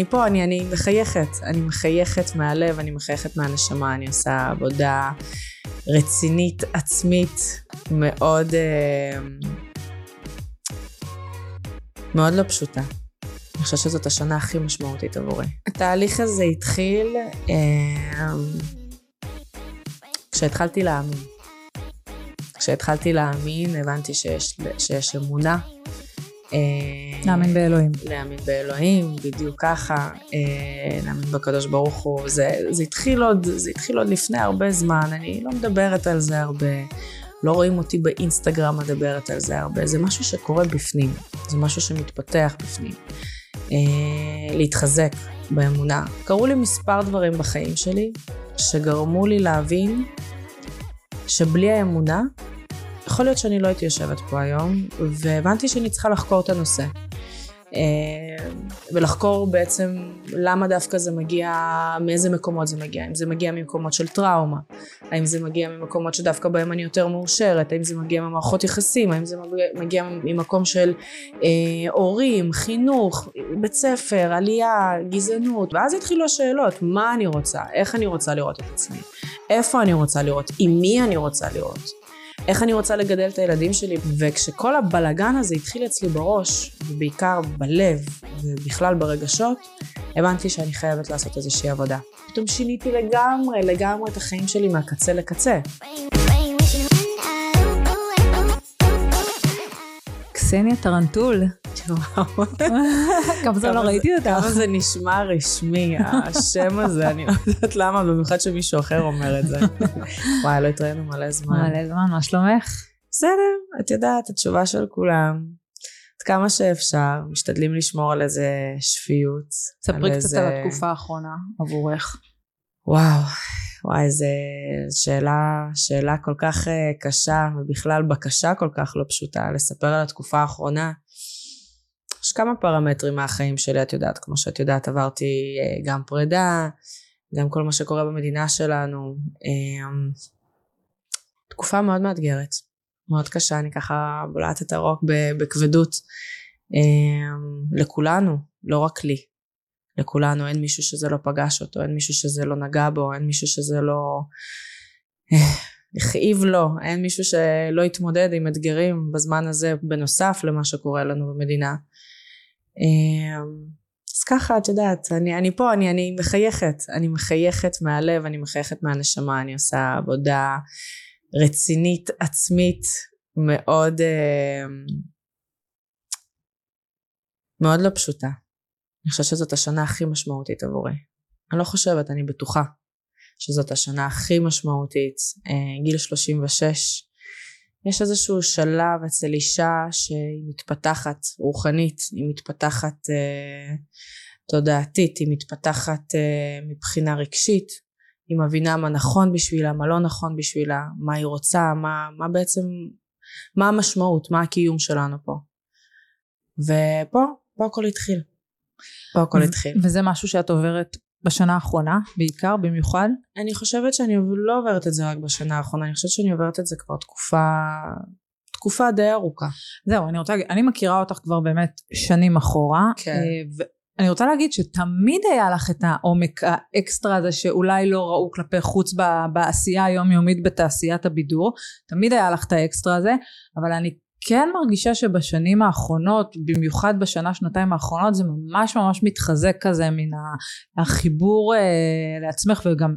אני פה, אני, אני מחייכת. אני מחייכת מהלב, אני מחייכת מהנשמה, אני עושה עבודה רצינית, עצמית, מאוד... אה, מאוד לא פשוטה. אני חושבת שזאת השנה הכי משמעותית עבורי. התהליך הזה התחיל אה, כשהתחלתי להאמין. כשהתחלתי להאמין, הבנתי שיש, שיש אמונה. אה, להאמין באלוהים. להאמין באלוהים, בדיוק ככה, אה, להאמין בקדוש ברוך הוא. זה, זה, התחיל עוד, זה התחיל עוד לפני הרבה זמן, אני לא מדברת על זה הרבה. לא רואים אותי באינסטגרם מדברת על זה הרבה, זה משהו שקורה בפנים, זה משהו שמתפתח בפנים. אה, להתחזק באמונה. קרו לי מספר דברים בחיים שלי שגרמו לי להבין שבלי האמונה, יכול להיות שאני לא הייתי יושבת פה היום, והבנתי שאני צריכה לחקור את הנושא. אה, ולחקור בעצם למה דווקא זה מגיע, מאיזה מקומות זה מגיע, אם זה מגיע ממקומות של טראומה, האם זה מגיע ממקומות שדווקא בהם אני יותר מאושרת, האם זה מגיע ממערכות יחסים, האם זה מגיע ממקום של אה, הורים, חינוך, בית ספר, עלייה, גזענות, ואז התחילו השאלות, מה אני רוצה, איך אני רוצה לראות את עצמי, איפה אני רוצה לראות, עם מי אני רוצה לראות. איך אני רוצה לגדל את הילדים שלי. וכשכל הבלגן הזה התחיל אצלי בראש, ובעיקר בלב, ובכלל ברגשות, הבנתי שאני חייבת לעשות איזושהי עבודה. פתאום שיניתי לגמרי, לגמרי את החיים שלי מהקצה לקצה. קסניה טרנטול. כמה זמן לא ראיתי אותך. כמה זה נשמע רשמי, השם הזה, אני לא יודעת למה, במיוחד שמישהו אחר אומר את זה. וואי, לא התראינו מלא זמן. מלא זמן, מה שלומך? בסדר, את יודעת, התשובה של כולם. עד כמה שאפשר, משתדלים לשמור על איזה שפיות. ספרי קצת על התקופה האחרונה עבורך. וואו, וואי, זו שאלה, שאלה כל כך uh, קשה, ובכלל בקשה כל כך לא פשוטה, לספר על התקופה האחרונה. יש כמה פרמטרים מהחיים שלי, את יודעת, כמו שאת יודעת, עברתי uh, גם פרידה, גם כל מה שקורה במדינה שלנו. Uh, תקופה מאוד מאתגרת, מאוד קשה, אני ככה בולעת את הרוק בכבדות. uh, לכולנו, לא רק לי. לכולנו, אין מישהו שזה לא פגש אותו, אין מישהו שזה לא נגע בו, אין מישהו שזה לא הכאיב לו, אין מישהו שלא התמודד עם אתגרים בזמן הזה בנוסף למה שקורה לנו במדינה. אמ, אז ככה את יודעת, אני, אני פה, אני, אני מחייכת, אני מחייכת מהלב, אני מחייכת מהנשמה, אני עושה עבודה רצינית, עצמית, מאוד, אמ, מאוד לא פשוטה. אני חושבת שזאת השנה הכי משמעותית עבורי. אני לא חושבת, אני בטוחה שזאת השנה הכי משמעותית. אה, גיל 36, יש איזשהו שלב אצל אישה שהיא מתפתחת רוחנית, היא מתפתחת אה, תודעתית, היא מתפתחת אה, מבחינה רגשית, היא מבינה מה נכון בשבילה, מה לא נכון בשבילה, מה היא רוצה, מה, מה בעצם, מה המשמעות, מה הקיום שלנו פה. ופה, פה הכל התחיל. פה הכל התחיל. וזה משהו שאת עוברת בשנה האחרונה בעיקר במיוחד? אני חושבת שאני לא עוברת את זה רק בשנה האחרונה, אני חושבת שאני עוברת את זה כבר תקופה, תקופה די ארוכה. זהו, אני רוצה להגיד, אני מכירה אותך כבר באמת שנים אחורה. כן. אה, ואני רוצה להגיד שתמיד היה לך את העומק האקסטרה הזה שאולי לא ראו כלפי חוץ בעשייה היומיומית בתעשיית הבידור, תמיד היה לך את האקסטרה הזה, אבל אני כן מרגישה שבשנים האחרונות, במיוחד בשנה שנתיים האחרונות, זה ממש ממש מתחזק כזה מן החיבור אה, לעצמך וגם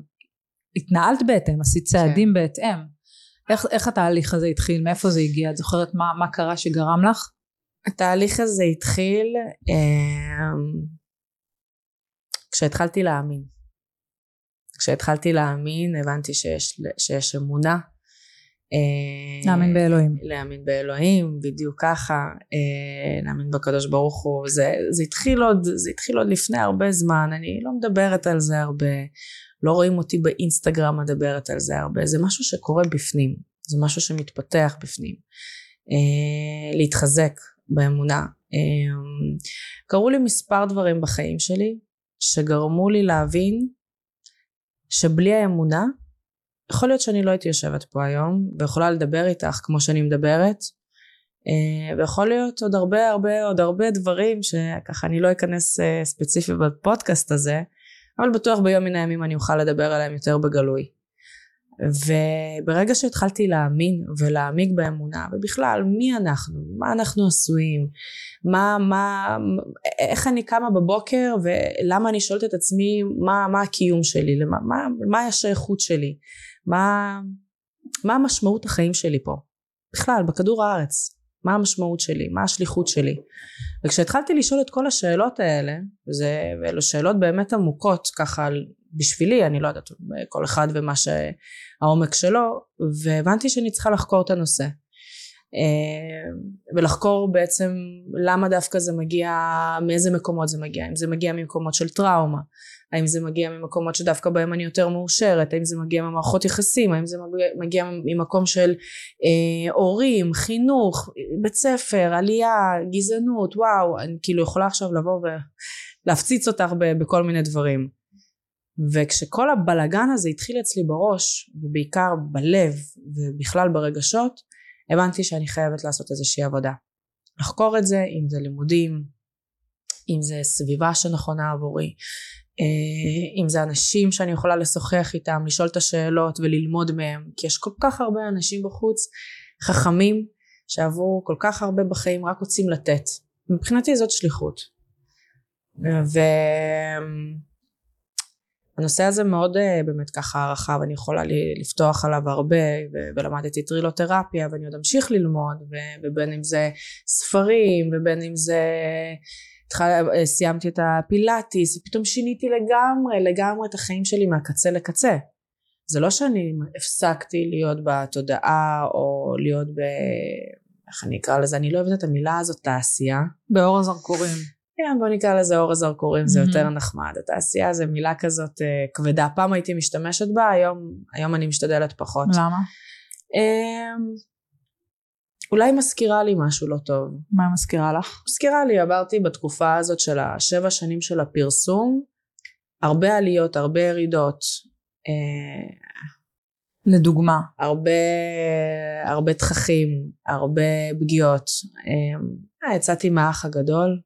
התנהלת בהתאם, עשית צעדים כן. בהתאם. איך, איך התהליך הזה התחיל? מאיפה זה הגיע? את זוכרת מה, מה קרה שגרם לך? התהליך הזה התחיל אה, כשהתחלתי להאמין. כשהתחלתי להאמין הבנתי שיש, שיש אמונה להאמין באלוהים. להאמין באלוהים, בדיוק ככה, אה, להאמין בקדוש ברוך הוא. זה, זה, התחיל עוד, זה התחיל עוד לפני הרבה זמן, אני לא מדברת על זה הרבה, לא רואים אותי באינסטגרם מדברת על זה הרבה, זה משהו שקורה בפנים, זה משהו שמתפתח בפנים. אה, להתחזק באמונה. קרו לי מספר דברים בחיים שלי שגרמו לי להבין שבלי האמונה יכול להיות שאני לא הייתי יושבת פה היום ויכולה לדבר איתך כמו שאני מדברת אה, ויכול להיות עוד הרבה הרבה עוד הרבה דברים שככה אני לא אכנס אה, ספציפי בפודקאסט הזה אבל בטוח ביום מן הימים אני אוכל לדבר עליהם יותר בגלוי. וברגע שהתחלתי להאמין ולהעמיק באמונה ובכלל מי אנחנו? מה אנחנו עשויים? מה מה איך אני קמה בבוקר ולמה אני שואלת את עצמי מה, מה הקיום שלי? למה, מה, מה השייכות שלי מה, מה המשמעות החיים שלי פה? בכלל בכדור הארץ מה המשמעות שלי? מה השליחות שלי? וכשהתחלתי לשאול את כל השאלות האלה וזה, ואלו שאלות באמת עמוקות ככה בשבילי אני לא יודעת כל אחד ומה שהעומק שלו והבנתי שאני צריכה לחקור את הנושא. אה, ולחקור בעצם למה דווקא זה מגיע מאיזה מקומות זה מגיע אם זה מגיע ממקומות של טראומה האם זה מגיע ממקומות שדווקא בהם אני יותר מאושרת? האם זה מגיע ממערכות יחסים? האם זה מגיע, ממקום של אה, הורים חינוך בית ספר עלייה גזענות וואו אני כאילו יכולה עכשיו לבוא ולהפציץ אותך בכל מיני דברים. וכשכל הבלגן הזה התחיל אצלי בראש ובעיקר בלב ובכלל ברגשות הבנתי שאני חייבת לעשות איזושהי עבודה. לחקור את זה אם זה לימודים אם זה סביבה שנכונה עבורי אם זה אנשים שאני יכולה לשוחח איתם לשאול את השאלות וללמוד מהם כי יש כל כך הרבה אנשים בחוץ חכמים שעברו כל כך הרבה בחיים רק רוצים לתת. מבחינתי זאת שליחות. ו... הנושא הזה מאוד אה, באמת ככה רחב, אני יכולה לפתוח עליו הרבה ולמדתי טרילותרפיה ואני עוד אמשיך ללמוד ובין אם זה ספרים ובין אם זה אה, סיימתי את הפילאטיס ופתאום שיניתי לגמרי לגמרי את החיים שלי מהקצה לקצה. זה לא שאני הפסקתי להיות בתודעה או להיות ב... איך אני אקרא לזה אני לא אוהבת את המילה הזאת תעשייה. באור הזרקורים כן בוא נקרא לזה אור הזרקורים זה יותר נחמד. התעשייה זה מילה כזאת uh, כבדה. פעם הייתי משתמשת בה היום היום אני משתדלת פחות. למה? Um, אולי מזכירה לי משהו לא טוב. מה מזכירה לך? מזכירה לי עברתי בתקופה הזאת של השבע שנים של הפרסום הרבה עליות הרבה ירידות uh, לדוגמה. הרבה הרבה תככים הרבה פגיעות. uh, יצאתי מהאח הגדול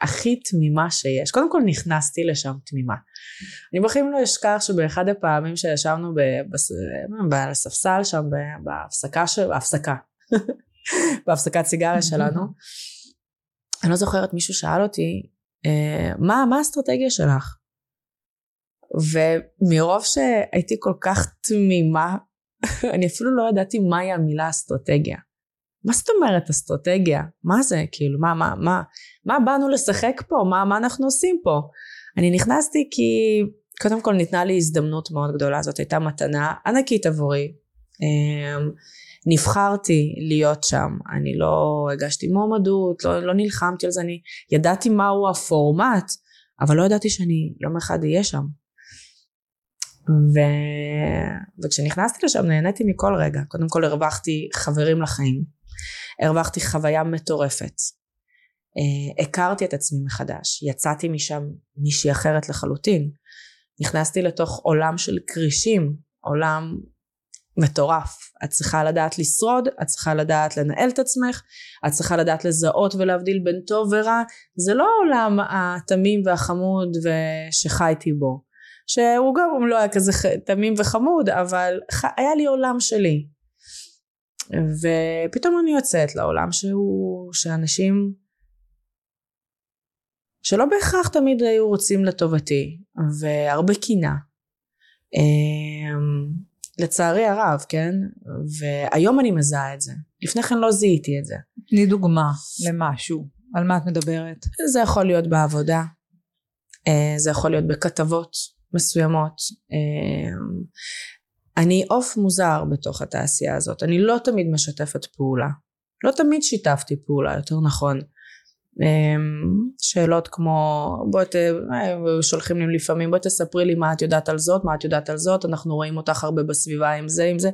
הכי תמימה שיש. קודם כל נכנסתי לשם תמימה. אני בחיים לא אשכח שבאחד הפעמים שישבנו בספסל שם בהפסקה של... בהפסקה. בהפסקת סיגריה שלנו. אני לא זוכרת מישהו שאל אותי אה, מה, מה האסטרטגיה שלך? ומרוב שהייתי כל כך תמימה אני אפילו לא ידעתי מהי המילה אסטרטגיה. מה זאת אומרת אסטרטגיה? מה זה? כאילו, מה, מה, מה, מה באנו לשחק פה? מה, מה אנחנו עושים פה? אני נכנסתי כי קודם כל ניתנה לי הזדמנות מאוד גדולה, זאת הייתה מתנה ענקית עבורי. אמ, נבחרתי להיות שם, אני לא הגשתי מועמדות, לא, לא נלחמתי על זה, אני ידעתי מהו הפורמט, אבל לא ידעתי שאני יום אחד אהיה שם. ו... וכשנכנסתי לשם נהניתי מכל רגע, קודם כל הרווחתי חברים לחיים, הרווחתי חוויה מטורפת. Uh, הכרתי את עצמי מחדש, יצאתי משם מישהי אחרת לחלוטין. נכנסתי לתוך עולם של כרישים, עולם מטורף. את צריכה לדעת לשרוד, את צריכה לדעת לנהל את עצמך, את צריכה לדעת לזהות ולהבדיל בין טוב ורע. זה לא העולם התמים והחמוד שחייתי בו. שהוא גם לא היה כזה תמים וחמוד, אבל היה לי עולם שלי. ופתאום אני יוצאת לעולם שהוא, שאנשים שלא בהכרח תמיד היו רוצים לטובתי, והרבה קינה. אמ, לצערי הרב, כן? והיום אני מזהה את זה. לפני כן לא זיהיתי את זה. תני דוגמה למשהו. על מה את מדברת? זה יכול להיות בעבודה, אה, זה יכול להיות בכתבות מסוימות. אני עוף מוזר בתוך התעשייה הזאת, אני לא תמיד משתפת פעולה. לא תמיד שיתפתי פעולה, יותר נכון. אמ, שאלות כמו בואי ת... אה, שולחים לי לפעמים בואי תספרי לי מה את יודעת על זאת מה את יודעת על זאת אנחנו רואים אותך הרבה בסביבה עם זה עם זה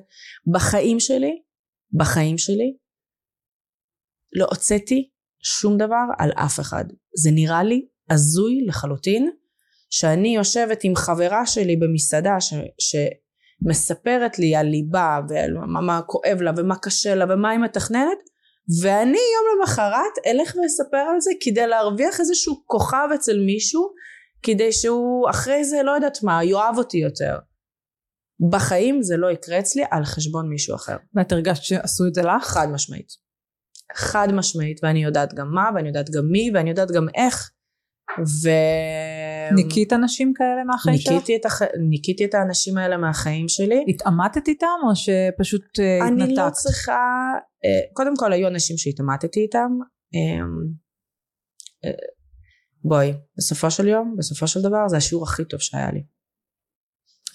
בחיים שלי בחיים שלי לא הוצאתי שום דבר על אף אחד זה נראה לי הזוי לחלוטין שאני יושבת עם חברה שלי במסעדה ש, שמספרת לי על ליבה ומה כואב לה ומה קשה לה ומה היא מתכננת ואני יום למחרת אלך ואספר על זה כדי להרוויח איזשהו כוכב אצל מישהו כדי שהוא אחרי זה לא יודעת מה יאהב אותי יותר. בחיים זה לא יקרה אצלי על חשבון מישהו אחר. ואת הרגשת שעשו את זה לך? חד משמעית. חד משמעית ואני יודעת גם מה ואני יודעת גם מי ואני יודעת גם איך ו... ניקית אנשים כאלה מהחיים שלך? ניקיתי את, הח... ניקיתי את האנשים האלה מהחיים שלי. התעמתת איתם או שפשוט uh, אני התנתקת? לא צריכה, uh, קודם כל היו אנשים שהתעמתתי איתם. Um, uh, בואי, בסופו של יום, בסופו של דבר זה השיעור הכי טוב שהיה לי.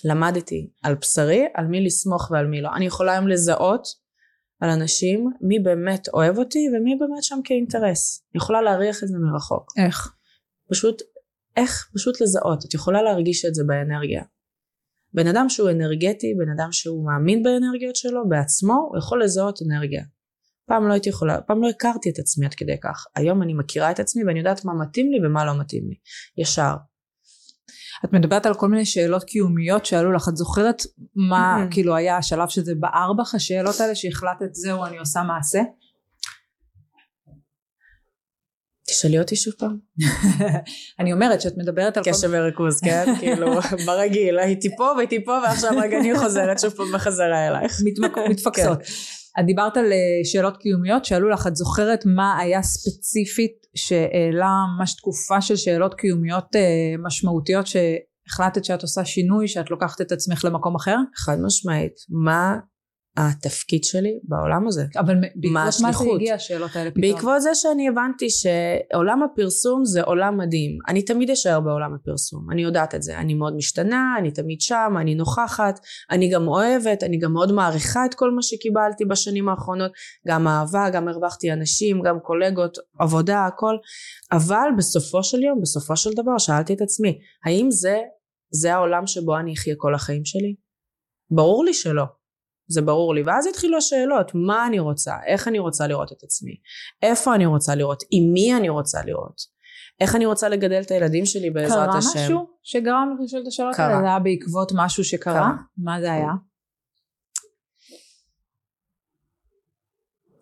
למדתי על בשרי, על מי לסמוך ועל מי לא. אני יכולה היום לזהות על אנשים מי באמת אוהב אותי ומי באמת שם כאינטרס. אני יכולה להריח את זה מרחוק. איך? פשוט איך פשוט לזהות? את יכולה להרגיש את זה באנרגיה. בן אדם שהוא אנרגטי בן אדם שהוא מאמין באנרגיות שלו בעצמו הוא יכול לזהות אנרגיה. פעם לא הייתי יכולה פעם לא הכרתי את עצמי עד כדי כך. היום אני מכירה את עצמי ואני יודעת מה מתאים לי ומה לא מתאים לי. ישר. את מדברת על כל מיני שאלות קיומיות שעלו לך. את זוכרת מה כאילו היה השלב שזה בער בך השאלות האלה שהחלטת זהו אני עושה מעשה תשאלי אותי שוב פעם. אני אומרת שאת מדברת על קשב וריכוז, כן? כאילו, ברגיל, הייתי פה והייתי פה ועכשיו רגע אני חוזרת שוב פעם בחזרה אלייך. מתפקסות. את דיברת על שאלות קיומיות שעלו לך, את זוכרת מה היה ספציפית שהעלה ממש תקופה של שאלות קיומיות משמעותיות שהחלטת שאת עושה שינוי, שאת לוקחת את עצמך למקום אחר? חד משמעית. מה התפקיד שלי בעולם הזה. אבל בעקבות מה, מה זה הגיע השאלות האלה פתאום? בעקבות זה שאני הבנתי שעולם הפרסום זה עולם מדהים. אני תמיד אשאר בעולם הפרסום, אני יודעת את זה. אני מאוד משתנה, אני תמיד שם, אני נוכחת, אני גם אוהבת, אני גם מאוד מעריכה את כל מה שקיבלתי בשנים האחרונות. גם אהבה, גם הרווחתי אנשים, גם קולגות, עבודה, הכל. אבל בסופו של יום, בסופו של דבר, שאלתי את עצמי, האם זה, זה העולם שבו אני אחיה כל החיים שלי? ברור לי שלא. זה ברור לי. ואז התחילו השאלות מה אני רוצה? איך אני רוצה לראות את עצמי? איפה אני רוצה לראות? עם מי אני רוצה לראות? איך אני רוצה לגדל את הילדים שלי בעזרת קרה השם? קרה משהו שגרם לך לשאול את השאלות האלה? זה היה בעקבות משהו שקרה? קרה. מה זה היה?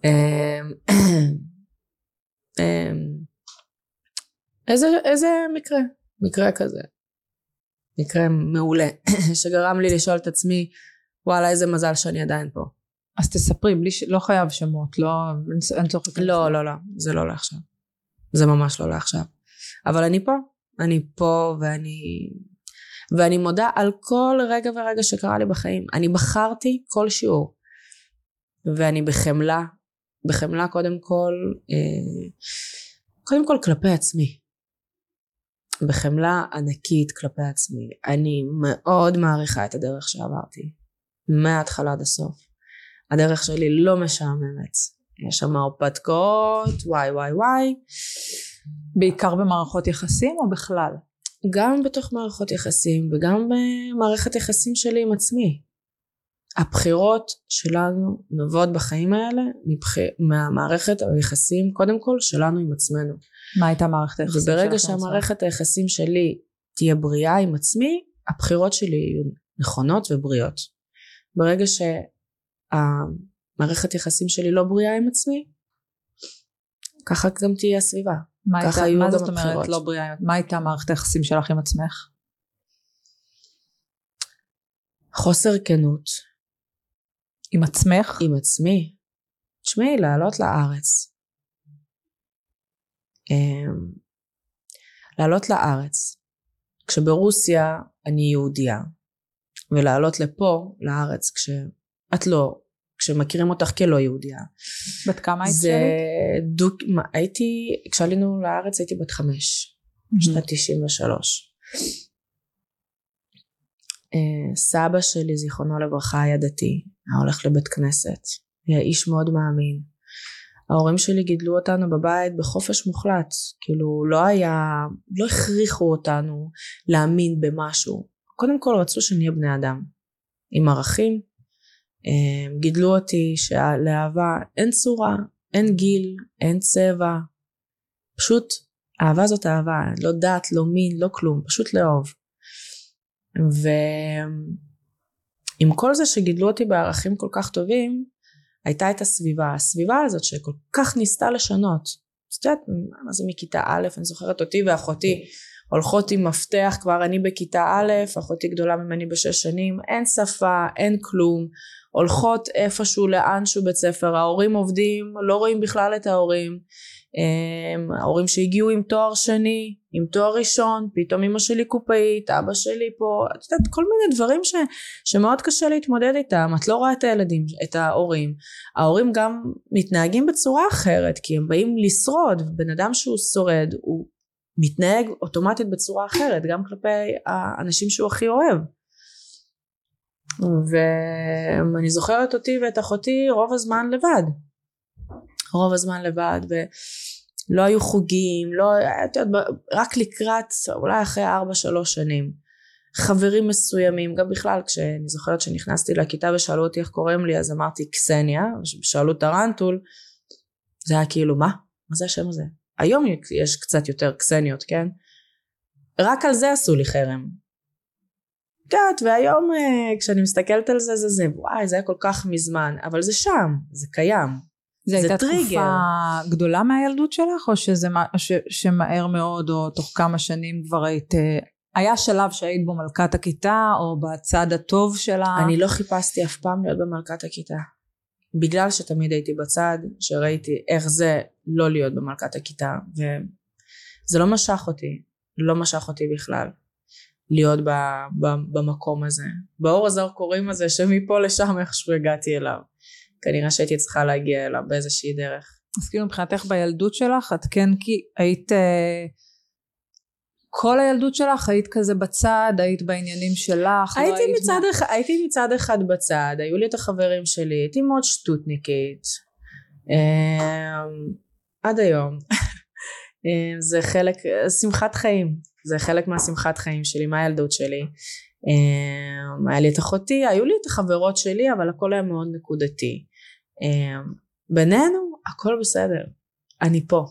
אמ, אמ, איזה, איזה מקרה? מקרה כזה. מקרה מעולה שגרם לי לשאול את עצמי וואלה איזה מזל שאני עדיין פה. אז תספרי, בלי ש... לא חייב שמות, לא... אין צורך... לא, לא, לא, זה לא לעכשיו. זה ממש לא לעכשיו. אבל אני פה, אני פה ואני... ואני מודה על כל רגע ורגע שקרה לי בחיים. אני בחרתי כל שיעור. ואני בחמלה, בחמלה קודם כל, אה, קודם כל כלפי עצמי. בחמלה ענקית כלפי עצמי. אני מאוד מעריכה את הדרך שעברתי. מההתחלה עד הסוף. הדרך שלי לא משעממת. יש שם הרפתקאות, וואי וואי וואי. בעיקר במערכות יחסים או בכלל? גם בתוך מערכות יחסים וגם במערכת יחסים שלי עם עצמי. הבחירות שלנו נובעות בחיים האלה מבח... מהמערכת היחסים קודם כל שלנו עם עצמנו. מה הייתה מערכת היחסים שלך? וברגע שהמערכת היחסים שלי תהיה בריאה עם עצמי, הבחירות שלי יהיו נכונות ובריאות. ברגע שהמערכת יחסים שלי לא בריאה עם עצמי, ככה גם תהיה הסביבה. מה ככה יהיו מה זאת אומרת. לא בריאה? מה הייתה מערכת היחסים שלך עם עצמך? חוסר כנות עם עצמך? עם עצמי. תשמעי, לעלות לארץ. אמ, לעלות לארץ. כשברוסיה אני יהודייה, ולעלות לפה, לארץ, כשאת לא, כשמכירים אותך כלא יהודייה. בת כמה היית זה? דוק, מה, הייתי, כשעלינו לארץ הייתי בת חמש, שנת 93. אה, סבא שלי, זיכרונו לברכה, היה דתי, היה הולך לבית כנסת, היה איש מאוד מאמין. ההורים שלי גידלו אותנו בבית בחופש מוחלט, כאילו לא היה, לא הכריחו אותנו להאמין במשהו. קודם כל רצו שנהיה בני אדם, עם ערכים. גידלו אותי שלאהבה אין צורה, אין גיל, אין צבע. פשוט אהבה זאת אהבה, לא דת, לא מין, לא כלום, פשוט לאהוב. ועם כל זה שגידלו אותי בערכים כל כך טובים, הייתה את הסביבה, הסביבה הזאת שכל כך ניסתה לשנות. את יודעת מה זה מכיתה א', אני זוכרת אותי ואחותי הולכות עם מפתח, כבר אני בכיתה א', אחותי גדולה ממני בשש שנים, אין שפה, אין כלום, הולכות איפשהו לאנשהו בית ספר, ההורים עובדים, לא רואים בכלל את ההורים, אמ, ההורים שהגיעו עם תואר שני, עם תואר ראשון, פתאום אמא שלי קופאית, אבא שלי פה, את יודעת, כל מיני דברים ש, שמאוד קשה להתמודד איתם, את לא רואה את הילדים, את ההורים, ההורים גם מתנהגים בצורה אחרת, כי הם באים לשרוד, בן אדם שהוא שורד, הוא מתנהג אוטומטית בצורה אחרת, גם כלפי האנשים שהוא הכי אוהב. ואני זוכרת אותי ואת אחותי רוב הזמן לבד. רוב הזמן לבד ולא היו חוגים, לא, רק לקראת אולי אחרי ארבע שלוש שנים. חברים מסוימים, גם בכלל כשאני זוכרת שנכנסתי לכיתה ושאלו אותי איך קוראים לי אז אמרתי קסניה, שאלו טרנטול, זה היה כאילו מה? מה זה השם הזה? היום יש קצת יותר קסניות, כן? רק על זה עשו לי חרם. את יודעת, והיום אה, כשאני מסתכלת על זה, זה זה, וואי, זה היה כל כך מזמן, אבל זה שם, זה קיים. זה הייתה תקופה גדולה מהילדות שלך, או שזה מה, ש, שמהר מאוד, או תוך כמה שנים כבר היית... אה, היה שלב שהיית בו מלכת הכיתה, או בצד הטוב שלה? אני לא חיפשתי אף פעם להיות במלכת הכיתה. בגלל שתמיד הייתי בצד, שראיתי איך זה לא להיות במלכת הכיתה, וזה לא משך אותי, לא משך אותי בכלל. להיות ב, ב, במקום הזה. באור הזרקורים הזה שמפה לשם איכשהו הגעתי אליו. כנראה שהייתי צריכה להגיע אליו באיזושהי דרך. אז כאילו מבחינתך בילדות שלך את כן כי היית אה, כל הילדות שלך היית כזה בצד היית בעניינים שלך לא הייתי, לא מצד מה... אחד, הייתי מצד אחד בצד היו לי את החברים שלי הייתי מאוד שטותניקית. אה, עד היום. אה, זה חלק שמחת חיים. זה חלק מהשמחת חיים שלי מהילדות שלי. אה, היה לי את אחותי היו לי את החברות שלי אבל הכל היה מאוד נקודתי. אמ, בינינו הכל בסדר. אני פה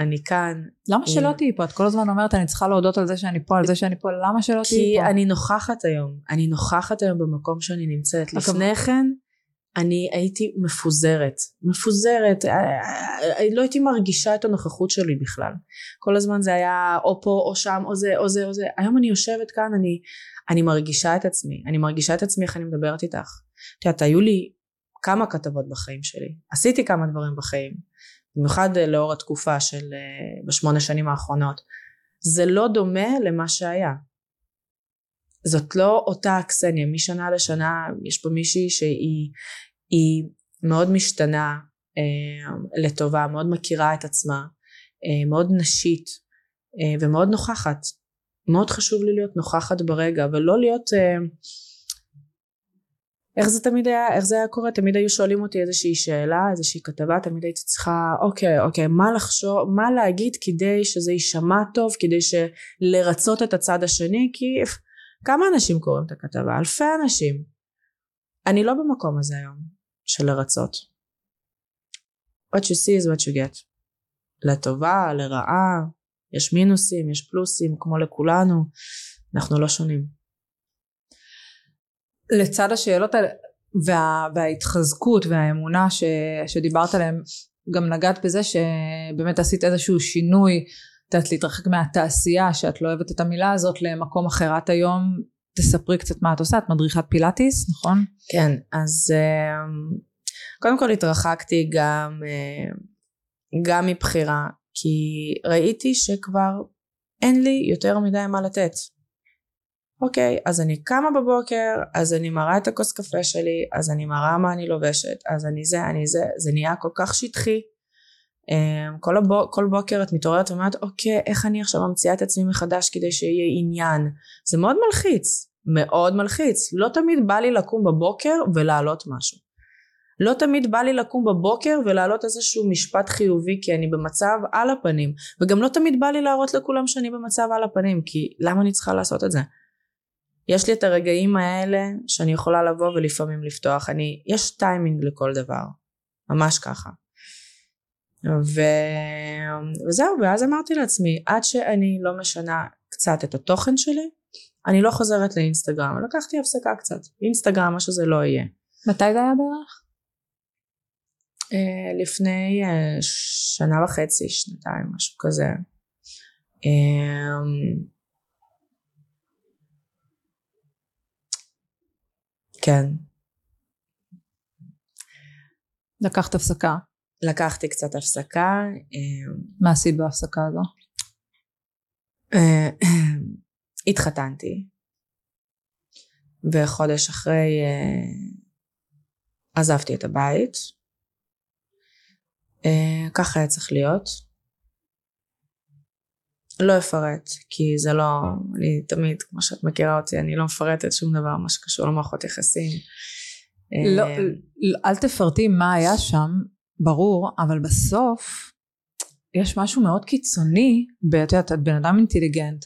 אני כאן למה שלא אה, תהיי פה? את כל הזמן אומרת אני צריכה להודות על זה שאני פה על זה שאני פה. למה שלא תהיי פה? כי אני נוכחת היום. אני נוכחת היום במקום שאני נמצאת. לפני כן אני הייתי מפוזרת. מפוזרת אה, אה, לא הייתי מרגישה את הנוכחות שלי בכלל. כל הזמן זה היה או פה או שם או זה או זה או זה. היום אני יושבת כאן אני אני מרגישה את עצמי. אני מרגישה את עצמי איך אני מדברת איתך. את יודעת היו לי כמה כתבות בחיים שלי. עשיתי כמה דברים בחיים במיוחד אה, לאור התקופה של אה, בשמונה שנים האחרונות. זה לא דומה למה שהיה. זאת לא אותה אקסניה. משנה לשנה יש פה מישהי שהיא מאוד משתנה אה, לטובה מאוד מכירה את עצמה אה, מאוד נשית אה, ומאוד נוכחת. מאוד חשוב לי להיות נוכחת ברגע ולא להיות אה, איך זה תמיד היה, איך זה היה קורה? תמיד היו שואלים אותי איזושהי שאלה, איזושהי כתבה, תמיד הייתי צריכה, אוקיי, אוקיי, מה לחשוב, מה להגיד כדי שזה יישמע טוב, כדי לרצות את הצד השני, כי כמה אנשים קוראים את הכתבה? אלפי אנשים. אני לא במקום הזה היום, של לרצות. What you see is what you get. לטובה, לרעה, יש מינוסים, יש פלוסים, כמו לכולנו, אנחנו לא שונים. לצד השאלות האלה וה, וההתחזקות והאמונה ש, שדיברת עליהם גם נגעת בזה שבאמת עשית איזשהו שינוי את יודעת להתרחק מהתעשייה שאת לא אוהבת את המילה הזאת למקום אחר את היום תספרי קצת מה את עושה את מדריכת פילאטיס נכון? כן אז אמ, קודם כל התרחקתי גם אה, גם מבחירה כי ראיתי שכבר אין לי יותר מדי מה לתת אוקיי, אז אני קמה בבוקר, אז אני מראה את הכוס קפה שלי, אז אני מראה מה אני לובשת, אז אני זה, אני זה, זה נהיה כל כך שטחי. אמ, כל, הבוק, כל בוקר את מתעוררת ואומרת, אוקיי, איך אני עכשיו ממציאה את עצמי מחדש כדי שיהיה עניין? זה מאוד מלחיץ, מאוד מלחיץ. לא תמיד בא לי לקום בבוקר ולהעלות משהו. לא תמיד בא לי לקום בבוקר ולהעלות איזשהו משפט חיובי כי אני במצב על הפנים וגם לא תמיד בא לי להראות לכולם שאני במצב על הפנים כי למה אני צריכה לעשות את זה? יש לי את הרגעים האלה שאני יכולה לבוא ולפעמים לפתוח. אני, יש טיימינג לכל דבר, ממש ככה. ו... וזהו, ואז אמרתי לעצמי, עד שאני לא משנה קצת את התוכן שלי, אני לא חוזרת לאינסטגרם. לקחתי הפסקה קצת. אינסטגרם, מה שזה לא יהיה. מתי זה היה בערך? אה, לפני אה, שנה וחצי, שנתיים, משהו כזה. אמ, כן. לקחת הפסקה. לקחתי קצת הפסקה. אמ, מה עשית בהפסקה הזו? אה, התחתנתי. וחודש אחרי עזבתי את הבית. ככה היה צריך להיות. לא אפרט, כי זה לא, אני תמיד, כמו שאת מכירה אותי, אני לא מפרטת שום דבר, מה שקשור למערכות יחסים. לא, אה, אל תפרטי מה היה שם, ברור, אבל בסוף יש משהו מאוד קיצוני, את יודעת, את בן אדם אינטליגנט,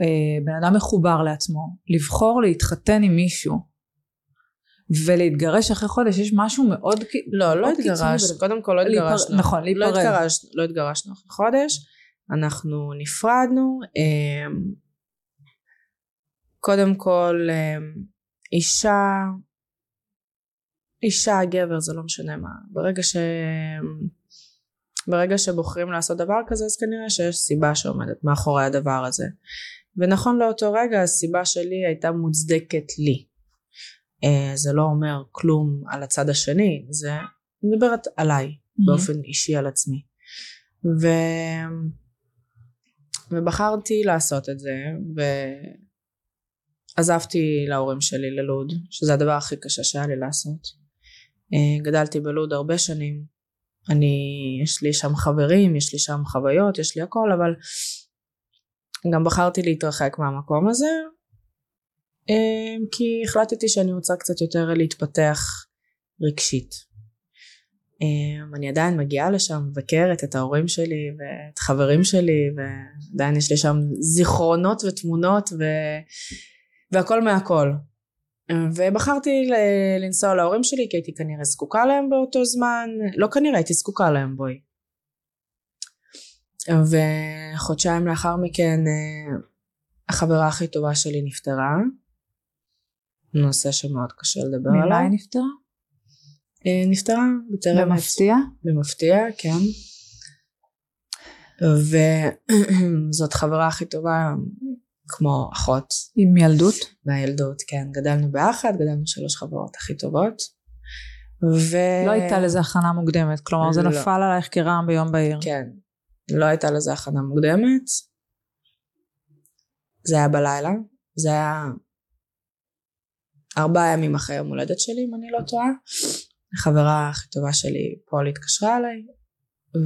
אה, בן אדם מחובר לעצמו, לבחור להתחתן עם מישהו ולהתגרש אחרי חודש, יש משהו מאוד לא, לא התגרשנו, קודם כל לא התגרשנו. נכון, לא להיפרד. לא התגרשנו אחרי חודש. אנחנו נפרדנו. אמ, קודם כל אמ, אישה, אישה, גבר, זה לא משנה מה. ברגע ש... ברגע שבוחרים לעשות דבר כזה אז כנראה שיש סיבה שעומדת מאחורי הדבר הזה. ונכון לאותו רגע הסיבה שלי הייתה מוצדקת לי. אה, זה לא אומר כלום על הצד השני, זה מדברת עליי mm-hmm. באופן אישי על עצמי. ו... ובחרתי לעשות את זה ועזבתי להורים שלי ללוד שזה הדבר הכי קשה שהיה לי לעשות. אה, גדלתי בלוד הרבה שנים. אני יש לי שם חברים יש לי שם חוויות יש לי הכל אבל גם בחרתי להתרחק מהמקום הזה אה, כי החלטתי שאני רוצה קצת יותר להתפתח רגשית אני עדיין מגיעה לשם, מבקרת את ההורים שלי ואת חברים שלי ועדיין יש לי שם זיכרונות ותמונות ו... והכל מהכל. ובחרתי לנסוע להורים שלי כי הייתי כנראה זקוקה להם באותו זמן, לא כנראה הייתי זקוקה להם בואי. וחודשיים לאחר מכן אה, החברה הכי טובה שלי נפטרה, נושא שמאוד קשה לדבר עליו. ממה היא נפטרה? אה, נפטרה בטרם במפתיע? במפתיע, כן. וזאת חברה הכי טובה כמו אחות. עם ילדות? מהילדות, כן. גדלנו ביחד, גדלנו שלוש חברות הכי טובות. ו... לא הייתה לזה הכנה מוקדמת, כלומר זה לא. נפל עלייך כרעם ביום בהיר. כן. לא הייתה לזה הכנה מוקדמת. זה היה בלילה. זה היה ארבעה ימים אחרי יום הולדת שלי, אם אני לא טועה. החברה הכי טובה שלי פועל התקשרה אליי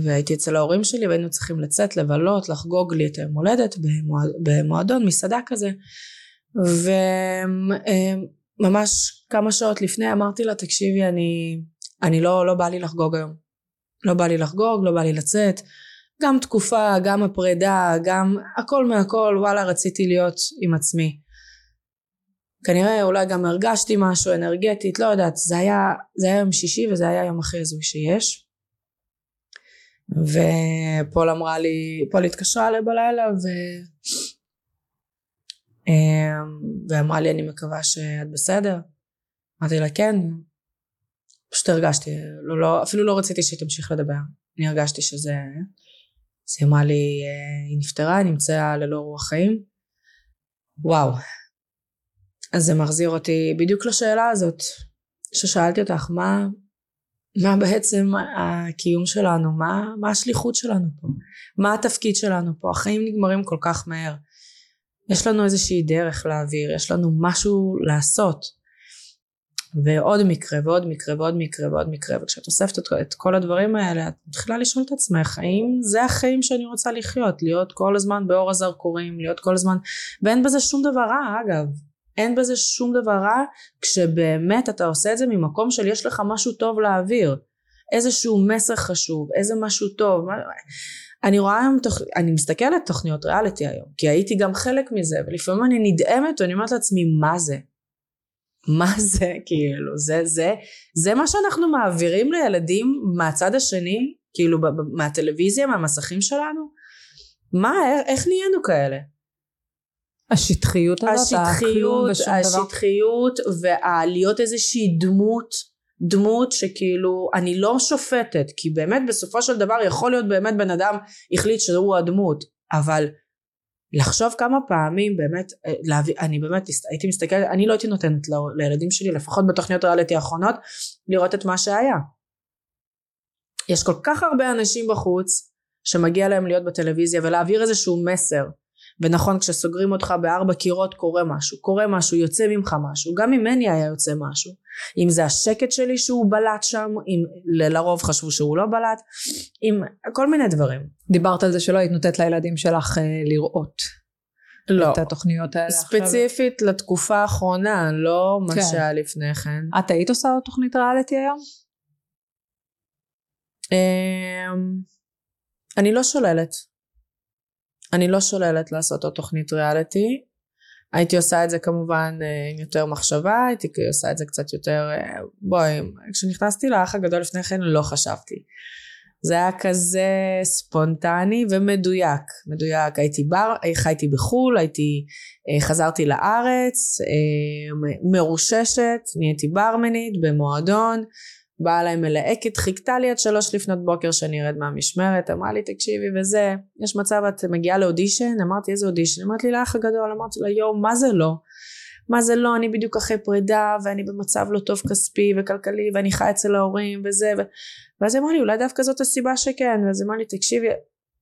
והייתי אצל ההורים שלי והיינו צריכים לצאת לבלות לחגוג לי את היום הולדת במועד, במועדון מסעדה כזה. וממש כמה שעות לפני אמרתי לה תקשיבי אני, אני לא, לא בא לי לחגוג היום. לא בא לי לחגוג לא בא לי לצאת. גם תקופה גם הפרידה גם הכל מהכל וואלה רציתי להיות עם עצמי כנראה אולי גם הרגשתי משהו אנרגטית, לא יודעת, זה היה, זה היה יום שישי וזה היה היום הכי הזוי שיש. ופול אמרה לי, פול התקשרה אליי בלילה ו... אמ, ואמרה לי אני מקווה שאת בסדר. אמרתי לה כן, פשוט הרגשתי, לא, לא, אפילו לא רציתי שהיא תמשיך לדבר, אני הרגשתי שזה, אז היא אמרה לי היא נפטרה, היא נמצאה ללא רוח חיים, וואו, אז זה מחזיר אותי בדיוק לשאלה הזאת ששאלתי אותך מה, מה בעצם הקיום שלנו? מה, מה השליחות שלנו פה? מה התפקיד שלנו פה? החיים נגמרים כל כך מהר. יש לנו איזושהי דרך להעביר יש לנו משהו לעשות. ועוד מקרה ועוד מקרה ועוד מקרה ועוד מקרה. וכשאת אוספת את כל הדברים האלה את מתחילה לשאול את עצמך האם זה החיים שאני רוצה לחיות? להיות כל הזמן באור הזרקורים להיות כל הזמן ואין בזה שום דבר רע אגב אין בזה שום דבר רע כשבאמת אתה עושה את זה ממקום של יש לך משהו טוב להעביר. איזשהו מסר חשוב איזה משהו טוב. אני רואה היום אני מסתכלת תוכניות ריאליטי היום כי הייתי גם חלק מזה ולפעמים אני נדהמת ואני אומרת לעצמי מה זה? מה זה? כאילו זה זה זה מה שאנחנו מעבירים לילדים מהצד השני כאילו מהטלוויזיה מהמסכים שלנו? מה איך נהיינו כאלה השטחיות הזאת, השטחיות, השטחיות והלהיות איזושהי דמות דמות שכאילו אני לא שופטת כי באמת בסופו של דבר יכול להיות באמת בן אדם החליט שהוא הדמות אבל לחשוב כמה פעמים באמת אה, להביא, אני באמת הייתי מסתכלת אני לא הייתי נותנת לילדים שלי לפחות בתוכניות ריאליטי האחרונות לראות את מה שהיה. יש כל כך הרבה אנשים בחוץ שמגיע להם להיות בטלוויזיה ולהעביר איזשהו מסר ונכון כשסוגרים אותך בארבע קירות קורה משהו. קורה משהו יוצא ממך משהו. גם ממני היה יוצא משהו. אם זה השקט שלי שהוא בלט שם אם לרוב חשבו שהוא לא בלט עם כל מיני דברים. דיברת על זה שלא היית נותנת לילדים שלך אה, לראות לא. את התוכניות האלה ספציפית עכשיו. לתקופה האחרונה לא מה כן. שהיה לפני כן. את היית עושה תוכנית ריאליטי היום? אמ, אני לא שוללת אני לא שוללת לעשות עוד תוכנית ריאליטי. הייתי עושה את זה כמובן אה, עם יותר מחשבה הייתי עושה את זה קצת יותר אה, בואי כשנכנסתי לאח הגדול לפני כן לא חשבתי. זה היה כזה ספונטני ומדויק מדויק. הייתי בר חייתי בחו"ל הייתי אה, חזרתי לארץ מרוששת נהייתי ברמנית במועדון באה אליי מלהקת, חיכתה לי עד שלוש לפנות בוקר שאני ארד מהמשמרת, אמרה לי תקשיבי וזה, יש מצב את מגיעה לאודישן? אמרתי איזה אודישן? אמרתי לי האח הגדול, אמרתי לה יואו מה זה לא? מה זה לא? אני בדיוק אחרי פרידה ואני במצב לא טוב כספי וכלכלי ואני חי אצל ההורים וזה ו... ואז היא אמרה לי אולי דווקא זאת הסיבה שכן ואז היא אמרה לי תקשיבי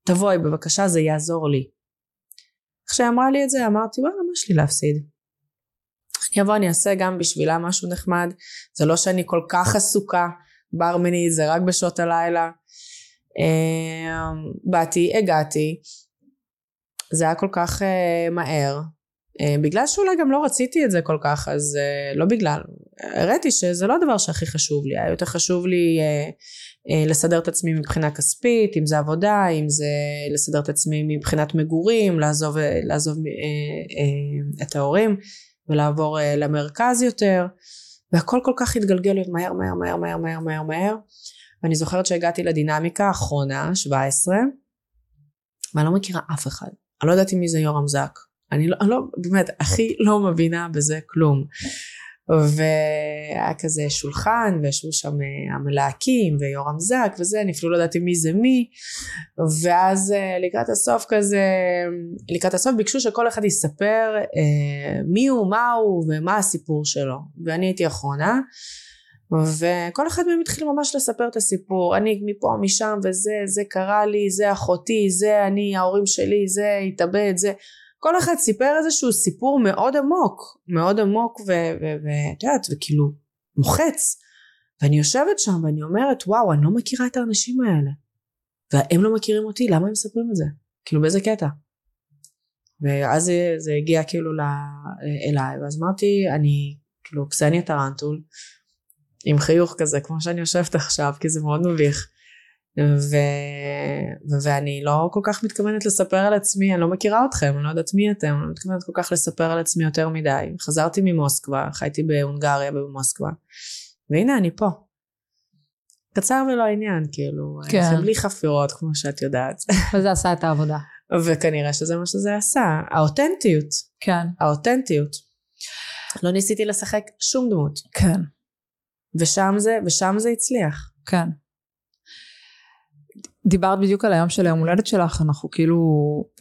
תבואי בבקשה זה יעזור לי. כשהיא אמרה לי את זה אמרתי וואלה מה יש לי להפסיד? אני אבוא אני אעשה גם בשבילה משהו נחמד. זה לא שאני כל כך עסוקה ברמנית זה רק בשעות הלילה. אמ, באתי הגעתי. זה היה כל כך uh, מהר. uh, בגלל שאולי גם לא רציתי את זה כל כך אז uh, לא בגלל. הראיתי שזה לא הדבר שהכי חשוב לי. היה יותר חשוב לי לסדר את עצמי מבחינה כספית אם זה עבודה אם זה לסדר את עצמי מבחינת מגורים לעזוב, לעזוב uh, uh, את ההורים ולעבור uh, למרכז יותר והכל כל כך התגלגל להיות מהר מהר מהר מהר מהר מהר מהר. ואני זוכרת שהגעתי לדינמיקה האחרונה 17 ואני לא מכירה אף אחד. אני לא ידעתי מי זה יורם זק. אני לא, אני לא באמת הכי לא מבינה בזה כלום והיה כזה שולחן וישבו שם אה, המלהקים ויורם זק וזה אני אפילו לא ידעתי מי זה מי. ואז אה, לקראת הסוף כזה לקראת הסוף ביקשו שכל אחד יספר אה, מי הוא מה הוא ומה הסיפור שלו. ואני הייתי אחרונה וכל אחד מהם התחיל ממש לספר את הסיפור. אני מפה משם וזה זה קרה לי זה אחותי זה אני ההורים שלי זה התאבד זה כל אחד סיפר איזשהו סיפור מאוד עמוק, מאוד עמוק ואת יודעת, וכאילו מוחץ. ואני יושבת שם ואני אומרת, וואו, אני לא מכירה את האנשים האלה. והם לא מכירים אותי, למה הם מספרים את זה? כאילו באיזה קטע? ואז זה, זה הגיע כאילו ל, אליי, ואז אמרתי, אני כאילו קסניה טרנטול, עם חיוך כזה, כמו שאני יושבת עכשיו, כי זה מאוד מביך. ו... ואני לא כל כך מתכוונת לספר על עצמי, אני לא מכירה אתכם, אני לא יודעת מי אתם, אני לא מתכוונת כל כך לספר על עצמי יותר מדי. חזרתי ממוסקבה, חייתי בהונגריה ובמוסקבה, והנה אני פה. קצר ולא עניין, כאילו, כן. בלי חפירות כמו שאת יודעת. וזה עשה את העבודה. וכנראה שזה מה שזה עשה, האותנטיות. כן. האותנטיות. לא ניסיתי לשחק שום דמות. כן. ושם זה, ושם זה הצליח. כן. דיברת בדיוק על היום של היום הולדת שלך, אנחנו כאילו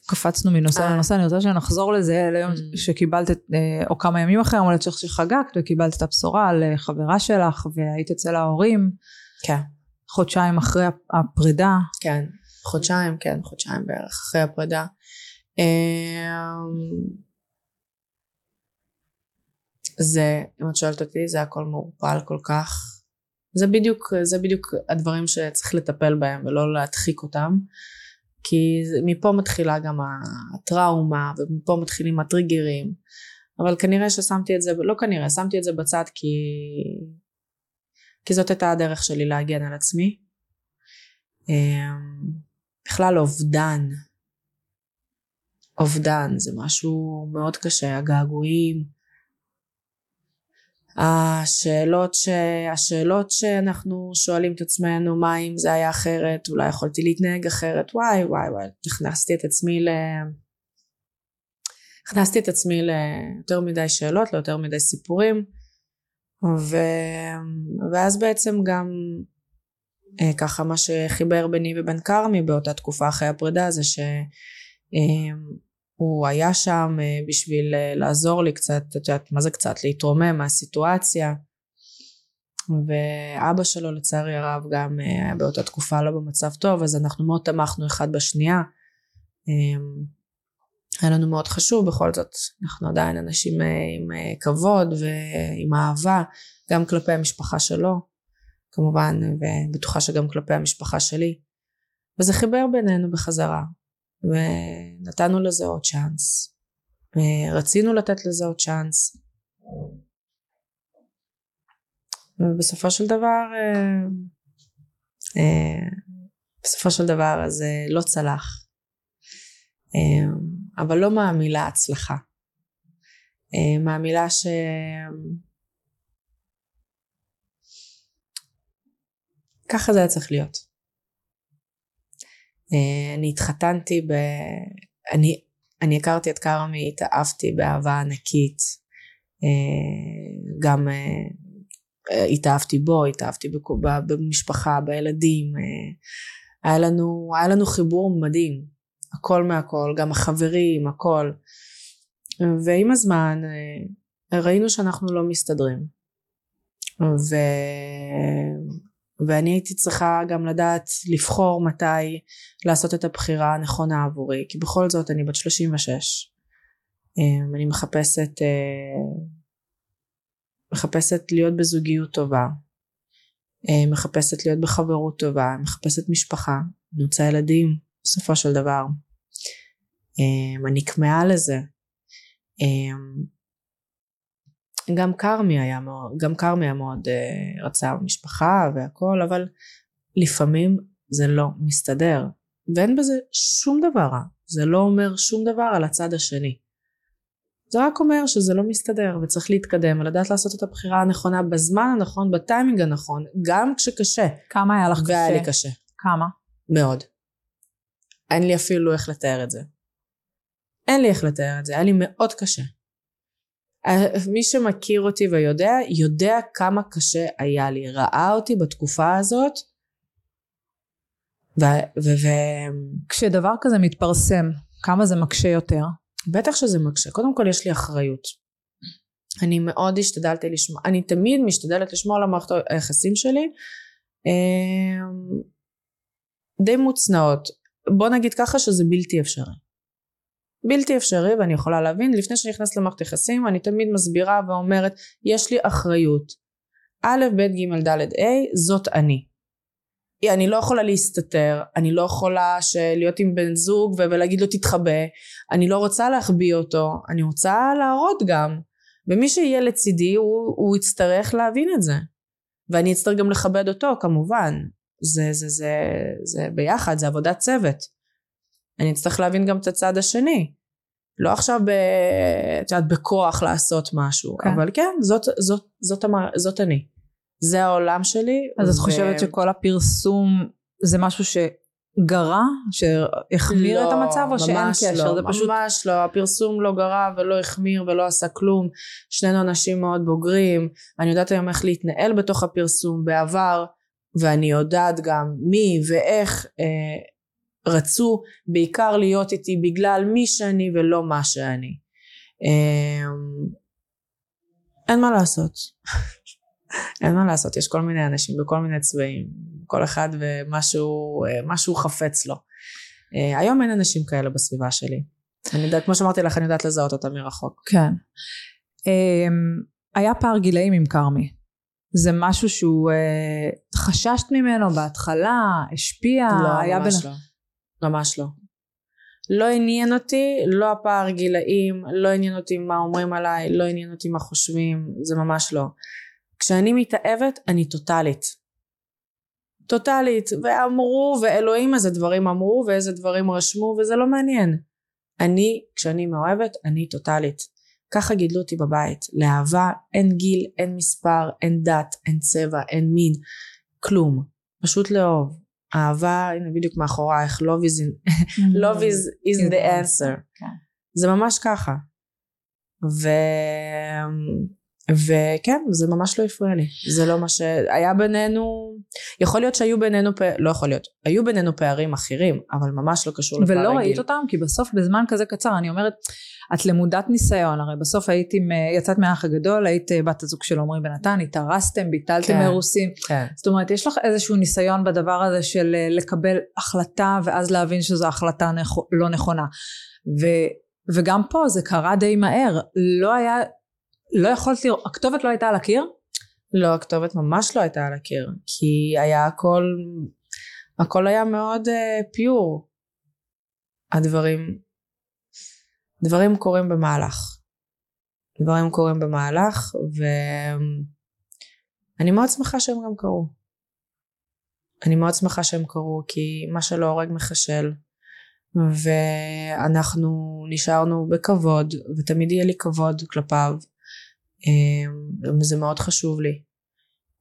קפצנו מנושא אה. לנושא, אני רוצה שנחזור לזה ליום mm. שקיבלת, אה, או כמה ימים אחרי היום הולדת שלך שחגגת, וקיבלת את הבשורה על אה, חברה שלך, והיית אצל ההורים. כן. חודשיים אחרי הפרידה. כן, חודשיים, כן, חודשיים בערך אחרי הפרידה. אמ, זה, אם את שואלת אותי, זה הכל מעורפל כל כך. זה בדיוק, זה בדיוק הדברים שצריך לטפל בהם ולא להדחיק אותם כי מפה מתחילה גם הטראומה ומפה מתחילים הטריגרים. אבל כנראה ששמתי את זה, לא כנראה, שמתי את זה בצד כי כי זאת הייתה הדרך שלי להגן על עצמי. אמ, בכלל אובדן. אובדן זה משהו מאוד קשה הגעגועים השאלות, ש... השאלות שאנחנו שואלים את עצמנו מה אם זה היה אחרת אולי יכולתי להתנהג אחרת וואי וואי וואי הכנסתי את עצמי ל... הכנסתי את עצמי ליותר מדי שאלות ליותר מדי סיפורים ו... ואז בעצם גם אה, ככה מה שחיבר ביני ובין כרמי באותה תקופה אחרי הפרידה זה שהוא אה, היה שם אה, בשביל אה, לעזור לי קצת, את יודעת מה זה קצת, להתרומם מהסיטואציה. ואבא שלו לצערי הרב גם אה, היה באותה תקופה לא במצב טוב אז אנחנו מאוד תמכנו אחד בשנייה. אה, היה לנו מאוד חשוב בכל זאת אנחנו עדיין אנשים עם כבוד ועם אהבה גם כלפי המשפחה שלו כמובן ובטוחה שגם כלפי המשפחה שלי. וזה חיבר בינינו בחזרה ונתנו לזה עוד צ'אנס ורצינו לתת לזה עוד צ'אנס ובסופו של דבר אה, בסופו של דבר זה לא צלח אבל לא מהמילה הצלחה. אה, מהמילה ש... ככה זה היה צריך להיות. אה, אני התחתנתי ב... אני, אני הכרתי את כרמי, התאהבתי באהבה ענקית. אה, גם התאהבתי בו, התאהבתי במשפחה, בילדים. היה לנו, היה לנו חיבור מדהים. הכל מהכל, גם החברים, הכל. ועם הזמן אה, ראינו שאנחנו לא מסתדרים. ו... ואני הייתי צריכה גם לדעת לבחור מתי לעשות את הבחירה הנכונה עבורי, כי בכל זאת אני בת 36. אה, אני מחפשת, אה, מחפשת להיות בזוגיות טובה, מחפשת להיות בחברות טובה, מחפשת משפחה, אני רוצה ילדים, בסופו של דבר. אמ, אני כמהה לזה. אמ, גם כרמי היה מאוד, גם כרמי היה מאוד uh, רצה משפחה והכל, אבל לפעמים זה לא מסתדר. ואין בזה שום דבר רע. זה לא אומר שום דבר על הצד השני. זה רק אומר שזה לא מסתדר וצריך להתקדם ולדעת לעשות את הבחירה הנכונה בזמן הנכון, בטיימינג הנכון, גם כשקשה. כמה היה לך קשה? והיה לי קשה. כמה? מאוד. אין לי אפילו איך לתאר את זה. אין לי איך לתאר את זה, היה לי מאוד קשה. מי שמכיר אותי ויודע, יודע כמה קשה היה לי. ראה אותי בתקופה הזאת, ו... ו, ו כשדבר כזה מתפרסם, כמה זה מקשה יותר? בטח שזה מקשה. קודם כל יש לי אחריות. אני מאוד השתדלתי לשמוע, אני תמיד משתדלת לשמור על המערכת היחסים שלי אמ, די מוצנעות. בוא נגיד ככה שזה בלתי אפשרי. בלתי אפשרי ואני יכולה להבין לפני שאני נכנסת למערכת יחסים אני תמיד מסבירה ואומרת יש לי אחריות. א' ב' ג' ד' ה' זאת אני. אני לא יכולה להסתתר אני לא יכולה להיות עם בן זוג ולהגיד לו תתחבא אני לא רוצה להחביא אותו אני רוצה להראות גם. ומי שיהיה לצידי הוא, הוא יצטרך להבין את זה. ואני אצטרך גם לכבד אותו כמובן. זה זה זה זה ביחד זה עבודת צוות אני אצטרך להבין גם את הצד השני. לא עכשיו ב, את יודעת, בכוח לעשות משהו, כן. אבל כן, זאת, זאת, זאת, זאת, זאת אני. זה העולם שלי. אז ו... את חושבת שכל הפרסום זה משהו שגרע, שהחמיר לא, את המצב, או שאין קשר? לא, זה פשוט... ממש לא, הפרסום לא גרע ולא החמיר ולא עשה כלום. שנינו אנשים מאוד בוגרים, אני יודעת היום איך להתנהל בתוך הפרסום בעבר, ואני יודעת גם מי ואיך אה, רצו בעיקר להיות איתי בגלל מי שאני ולא מה שאני. אמ, אין מה לעשות. אין מה לעשות, יש כל מיני אנשים בכל מיני צבעים, כל אחד ומשהו חפץ לו. אה, היום אין אנשים כאלה בסביבה שלי. אני יודעת, כמו שאמרתי לך, אני יודעת לזהות אותם מרחוק. כן. אמ, היה פער גילאים עם כרמי. זה משהו שהוא, אה, חששת ממנו בהתחלה, השפיע, לא, ממש בין... לא. ממש לא. לא עניין אותי, לא הפער גילאים, לא עניין אותי מה אומרים עליי, לא עניין אותי מה חושבים, זה ממש לא. כשאני מתאהבת, אני טוטאלית. טוטאלית, ואמרו, ואלוהים איזה דברים אמרו, ואיזה דברים רשמו, וזה לא מעניין. אני, כשאני מאוהבת, אני טוטאלית. ככה גידלו אותי בבית. לאהבה אין גיל, אין מספר, אין דת, אין צבע, אין מין, כלום. פשוט לאהוב. אהבה, הנה בדיוק מאחורייך, love is, in, love is, is the answer. כן. זה ממש ככה. ו... וכן, זה ממש לא הפריע לי. זה לא מה שהיה בינינו, יכול להיות שהיו בינינו, פ... לא יכול להיות, היו בינינו פערים אחרים, אבל ממש לא קשור לפערי ולא גיל. ראית אותם? כי בסוף בזמן כזה קצר, אני אומרת, את למודת ניסיון, הרי בסוף היית עם, אה, יצאת מהאח הגדול, היית אה, בת הזוג של עמרי בן נתן, התארסתם, ביטלתם כן. אירוסים. כן. זאת אומרת, יש לך איזשהו ניסיון בדבר הזה של אה, לקבל החלטה ואז להבין שזו החלטה נכ- לא נכונה. ו, וגם פה זה קרה די מהר. לא היה, לא יכולת לראות, הכתובת לא הייתה על הקיר? לא, הכתובת ממש לא הייתה על הקיר, כי היה הכל, הכל היה מאוד uh, פיור. הדברים, דברים קורים במהלך. דברים קורים במהלך, ואני מאוד שמחה שהם גם קרו. אני מאוד שמחה שהם קרו, כי מה שלא הורג מחשל, ואנחנו נשארנו בכבוד, ותמיד יהיה לי כבוד כלפיו. אמ, זה מאוד חשוב לי.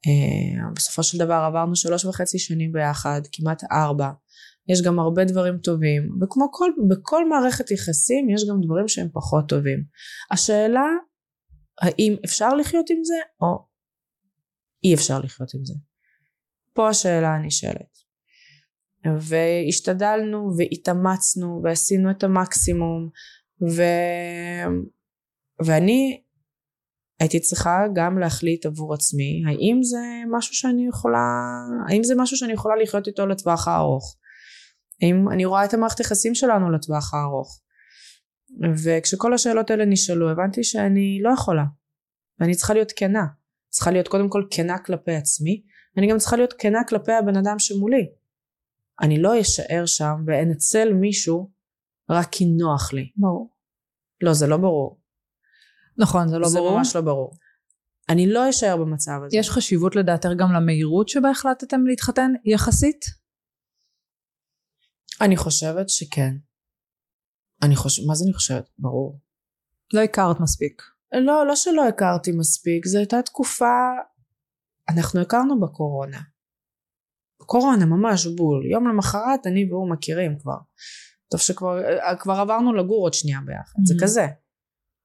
אמ, בסופו של דבר עברנו שלוש וחצי שנים ביחד, כמעט ארבע. יש גם הרבה דברים טובים, וכמו כל, בכל מערכת יחסים יש גם דברים שהם פחות טובים. השאלה האם אפשר לחיות עם זה או אי אפשר לחיות עם זה. פה השאלה הנשאלת. והשתדלנו והתאמצנו ועשינו את המקסימום ו... ואני הייתי צריכה גם להחליט עבור עצמי האם זה משהו שאני יכולה האם זה משהו שאני יכולה לחיות איתו לטווח הארוך? האם אני רואה את המערכת יחסים שלנו לטווח הארוך? וכשכל השאלות האלה נשאלו הבנתי שאני לא יכולה. ואני צריכה להיות כנה. צריכה להיות קודם כל כנה כלפי עצמי אני גם צריכה להיות כנה כלפי הבן אדם שמולי. אני לא אשאר שם ואנצל מישהו רק כי נוח לי. ברור. לא זה לא ברור נכון, זה לא זה ברור. ממש לא ברור. אני לא אשאר במצב הזה. יש חשיבות לדעתך גם למהירות שבה החלטתם להתחתן יחסית? אני חושבת שכן. אני חושבת מה זה אני חושבת? ברור. לא הכרת מספיק. לא לא שלא הכרתי מספיק זו הייתה תקופה אנחנו הכרנו בקורונה. קורונה ממש בול. יום למחרת אני והוא מכירים כבר. טוב שכבר כבר עברנו לגור עוד שנייה ביחד זה Mhm. כזה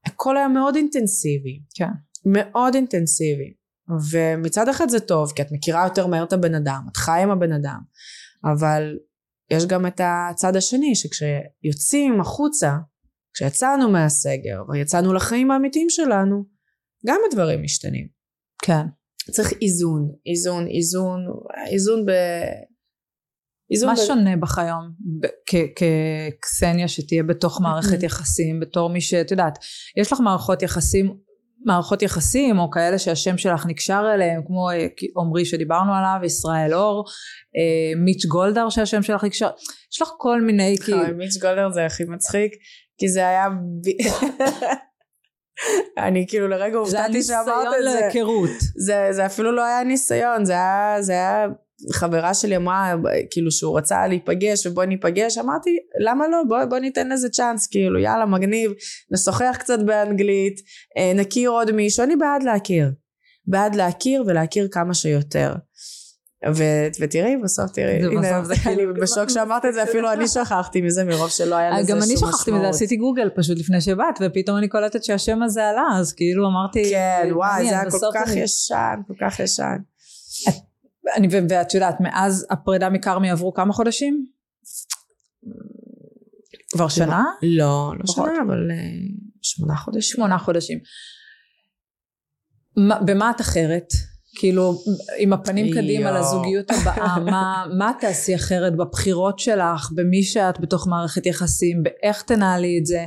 הכל היה מאוד אינטנסיבי כן. מאוד אינטנסיבי ומצד אחד זה טוב כי את מכירה יותר מהר את הבן אדם את חיה עם הבן אדם אבל יש גם את הצד השני שכשיוצאים החוצה כשיצאנו מהסגר ויצאנו לחיים האמיתיים שלנו גם הדברים משתנים כן. צריך איזון איזון איזון איזון ב... איזון מה ב... שונה בך היום כקסניה שתהיה בתוך מערכת יחסים בתור מי שאת יודעת יש לך מערכות יחסים מערכות יחסים או כאלה שהשם שלך נקשר אליהם כמו אה, עמרי שדיברנו עליו ישראל אור אה, מיץ' גולדהר שהשם שלך נקשר יש לך כל מיני כאילו מיץ' גולדר זה הכי מצחיק כי זה היה אני כאילו לרגע הופתעתי שאמרת את זה. להיכרות. זה, זה אפילו לא היה ניסיון, זה היה, זה היה, חברה שלי אמרה, כאילו שהוא רצה להיפגש ובוא ניפגש, אמרתי, למה לא, בוא, בוא ניתן לזה צ'אנס, כאילו, יאללה, מגניב, נשוחח קצת באנגלית, אה, נכיר עוד מישהו, אני בעד להכיר. בעד להכיר ולהכיר כמה שיותר. ו- ותראי, בסוף תראי, הנה, בסוף זה אני כאילו- בשוק שאמרת את זה, אפילו אני שכחתי מזה מרוב שלא היה לזה גם שום אני משמעות. שכחתי מזה עשיתי גוגל פשוט לפני שבאת ופתאום אני קולטת שהשם הזה עלה אז כאילו אמרתי כן, וואי, זה היה כל כך אני- ישן, כל כך ישן. אני, ואת יודעת, מאז הפרידה מכרמי עברו כמה חודשים? כבר שנה? לא, לא פחות. שנה, אבל אה, שמונה חודשים. שמונה חודשים. מה, במה את אחרת? כאילו, עם הפנים קדימה יואו. לזוגיות הבאה, מה, מה תעשי אחרת בבחירות שלך, במי שאת בתוך מערכת יחסים, באיך תנהלי את זה?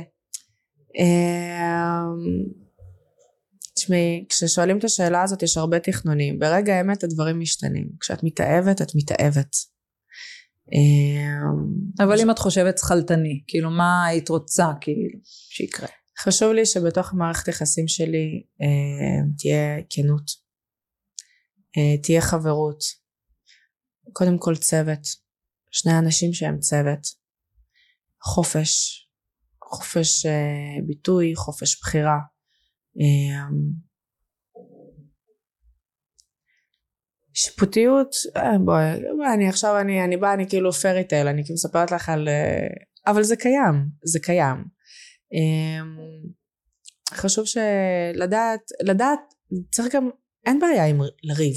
תשמעי, כששואלים את השאלה הזאת יש הרבה תכנונים. ברגע האמת הדברים משתנים. כשאת מתאהבת, את מתאהבת. אמ, אבל אם את חושבת שכלתני, כאילו, מה היית רוצה, כאילו, שיקרה? חשוב לי שבתוך מערכת יחסים שלי אה, תהיה כנות, אה, תהיה חברות, קודם כל צוות, שני אנשים שהם צוות, חופש, חופש אה, ביטוי, חופש בחירה. אה, שיפוטיות, אה, בואי, אני עכשיו, אני, אני באה, אני כאילו פרי טייל, אני כאילו מספרת לך על... אה, אבל זה קיים, זה קיים. אמ, חשוב שלדעת, לדעת צריך גם, אין בעיה עם לריב.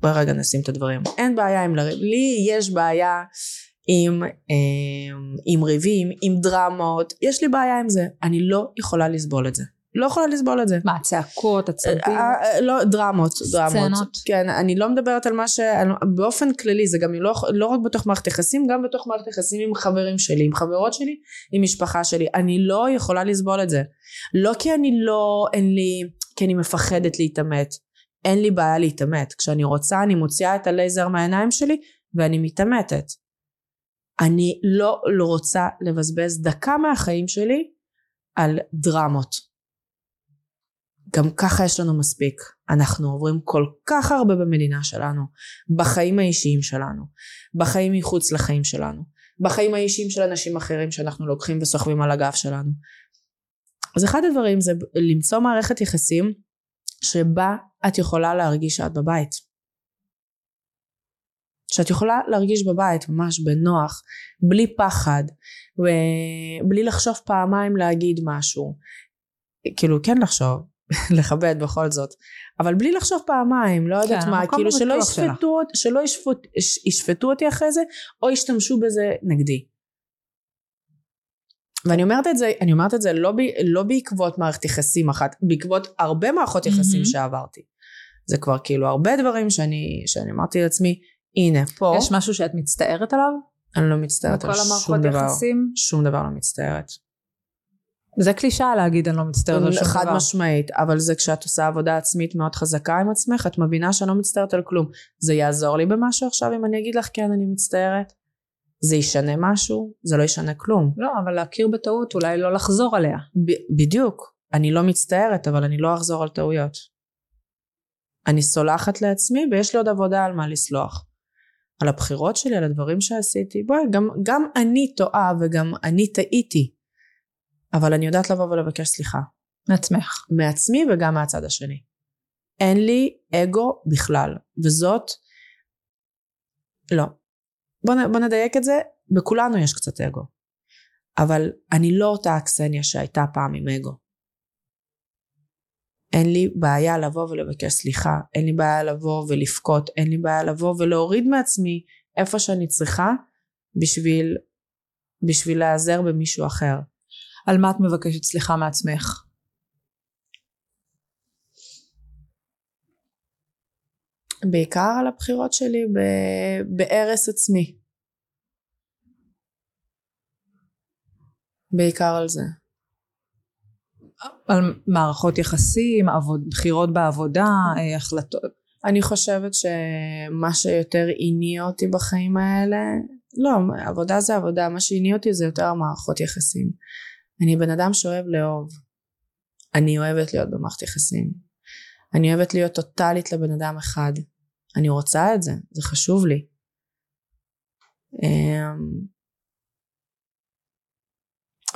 בואי רגע נשים את הדברים. אין בעיה עם לריב. לי יש בעיה עם, אה, עם ריבים, עם דרמות, יש לי בעיה עם זה. אני לא יכולה לסבול את זה. לא יכולה לסבול את זה. מה, צעקות, עצבים? אה, אה, לא, דרמות, דרמות. סצנות? כן, אני לא מדברת על מה ש... באופן כללי, זה גם לא, לא רק בתוך מערכת יחסים, גם בתוך מערכת יחסים עם חברים שלי, עם חברות שלי, עם משפחה שלי. אני לא יכולה לסבול את זה. לא כי אני לא, אין לי, כי אני מפחדת להתעמת. אין לי בעיה להתעמת. כשאני רוצה, אני מוציאה את הלייזר מהעיניים שלי, ואני מתעמתת. אני לא, לא רוצה לבזבז דקה מהחיים שלי על דרמות. גם ככה יש לנו מספיק. אנחנו עוברים כל כך הרבה במדינה שלנו, בחיים האישיים שלנו, בחיים מחוץ לחיים שלנו, בחיים האישיים של אנשים אחרים שאנחנו לוקחים וסוחבים על הגב שלנו. אז אחד הדברים זה למצוא מערכת יחסים שבה את יכולה להרגיש שאת בבית. שאת יכולה להרגיש בבית ממש בנוח, בלי פחד, ובלי לחשוב פעמיים להגיד משהו. כאילו כן לחשוב, לכבד בכל זאת, אבל בלי לחשוב פעמיים, לא יודעת כן, מה, כאילו שלא. ישפטו, שלא ישפוט, יש- ישפטו אותי אחרי זה, או ישתמשו בזה נגדי. ואני אומרת את זה, אני אומרת את זה לא, ב, לא בעקבות מערכת יחסים אחת, בעקבות הרבה מערכות יחסים מהמם. שעברתי. זה כבר כאילו הרבה דברים שאני, שאני אמרתי לעצמי, הנה, פה, יש משהו שאת מצטערת עליו? אני לא מצטערת על בכל שום המערכות דבר. יחסים? שום דבר לא מצטערת. זה קלישאה להגיד אני לא מצטערת על שום דבר. חד משמעית, אבל זה כשאת עושה עבודה עצמית מאוד חזקה עם עצמך, את מבינה שאני לא מצטערת על כלום. זה יעזור לי במשהו עכשיו אם אני אגיד לך כן אני מצטערת? זה ישנה משהו? זה לא ישנה כלום. לא, אבל להכיר בטעות, אולי לא לחזור עליה. ב- בדיוק. אני לא מצטערת, אבל אני לא אחזור על טעויות. אני סולחת לעצמי ויש לי עוד עבודה על מה לסלוח. על הבחירות שלי, על הדברים שעשיתי. בואי, גם, גם אני טועה וגם אני טעיתי. אבל אני יודעת לבוא ולבקש סליחה. מעצמך. מעצמי וגם מהצד השני. אין לי אגו בכלל, וזאת, לא. בוא, נ- בוא נדייק את זה, בכולנו יש קצת אגו. אבל אני לא אותה הקסניה שהייתה פעם עם אגו. אין לי בעיה לבוא ולבקש סליחה, אין לי בעיה לבוא ולבכות, אין לי בעיה לבוא ולהוריד מעצמי איפה שאני צריכה בשביל, בשביל להיעזר במישהו אחר. על מה את מבקשת סליחה מעצמך? בעיקר על הבחירות שלי בהרס עצמי. בעיקר על זה. על מערכות יחסים, עבוד, בחירות בעבודה, אה, החלטות. אני חושבת שמה שיותר הניע אותי בחיים האלה, לא, עבודה זה עבודה, מה שהניע אותי זה יותר המערכות יחסים. אני בן אדם שאוהב לאהוב. אני אוהבת להיות במערכת יחסים. אני אוהבת להיות טוטאלית לבן אדם אחד. אני רוצה את זה, זה חשוב לי. אמ,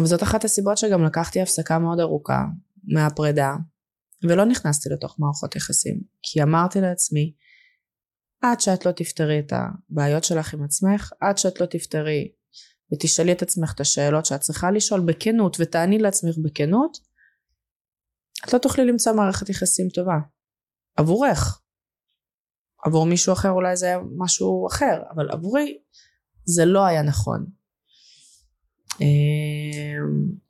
וזאת אחת הסיבות שגם לקחתי הפסקה מאוד ארוכה מהפרידה ולא נכנסתי לתוך מערכות יחסים כי אמרתי לעצמי עד שאת לא תפתרי את הבעיות שלך עם עצמך עד שאת לא תפתרי ותשאלי את עצמך את השאלות שאת צריכה לשאול בכנות ותעני לעצמך בכנות את לא תוכלי למצוא מערכת יחסים טובה עבורך עבור מישהו אחר אולי זה היה משהו אחר אבל עבורי זה לא היה נכון אמ,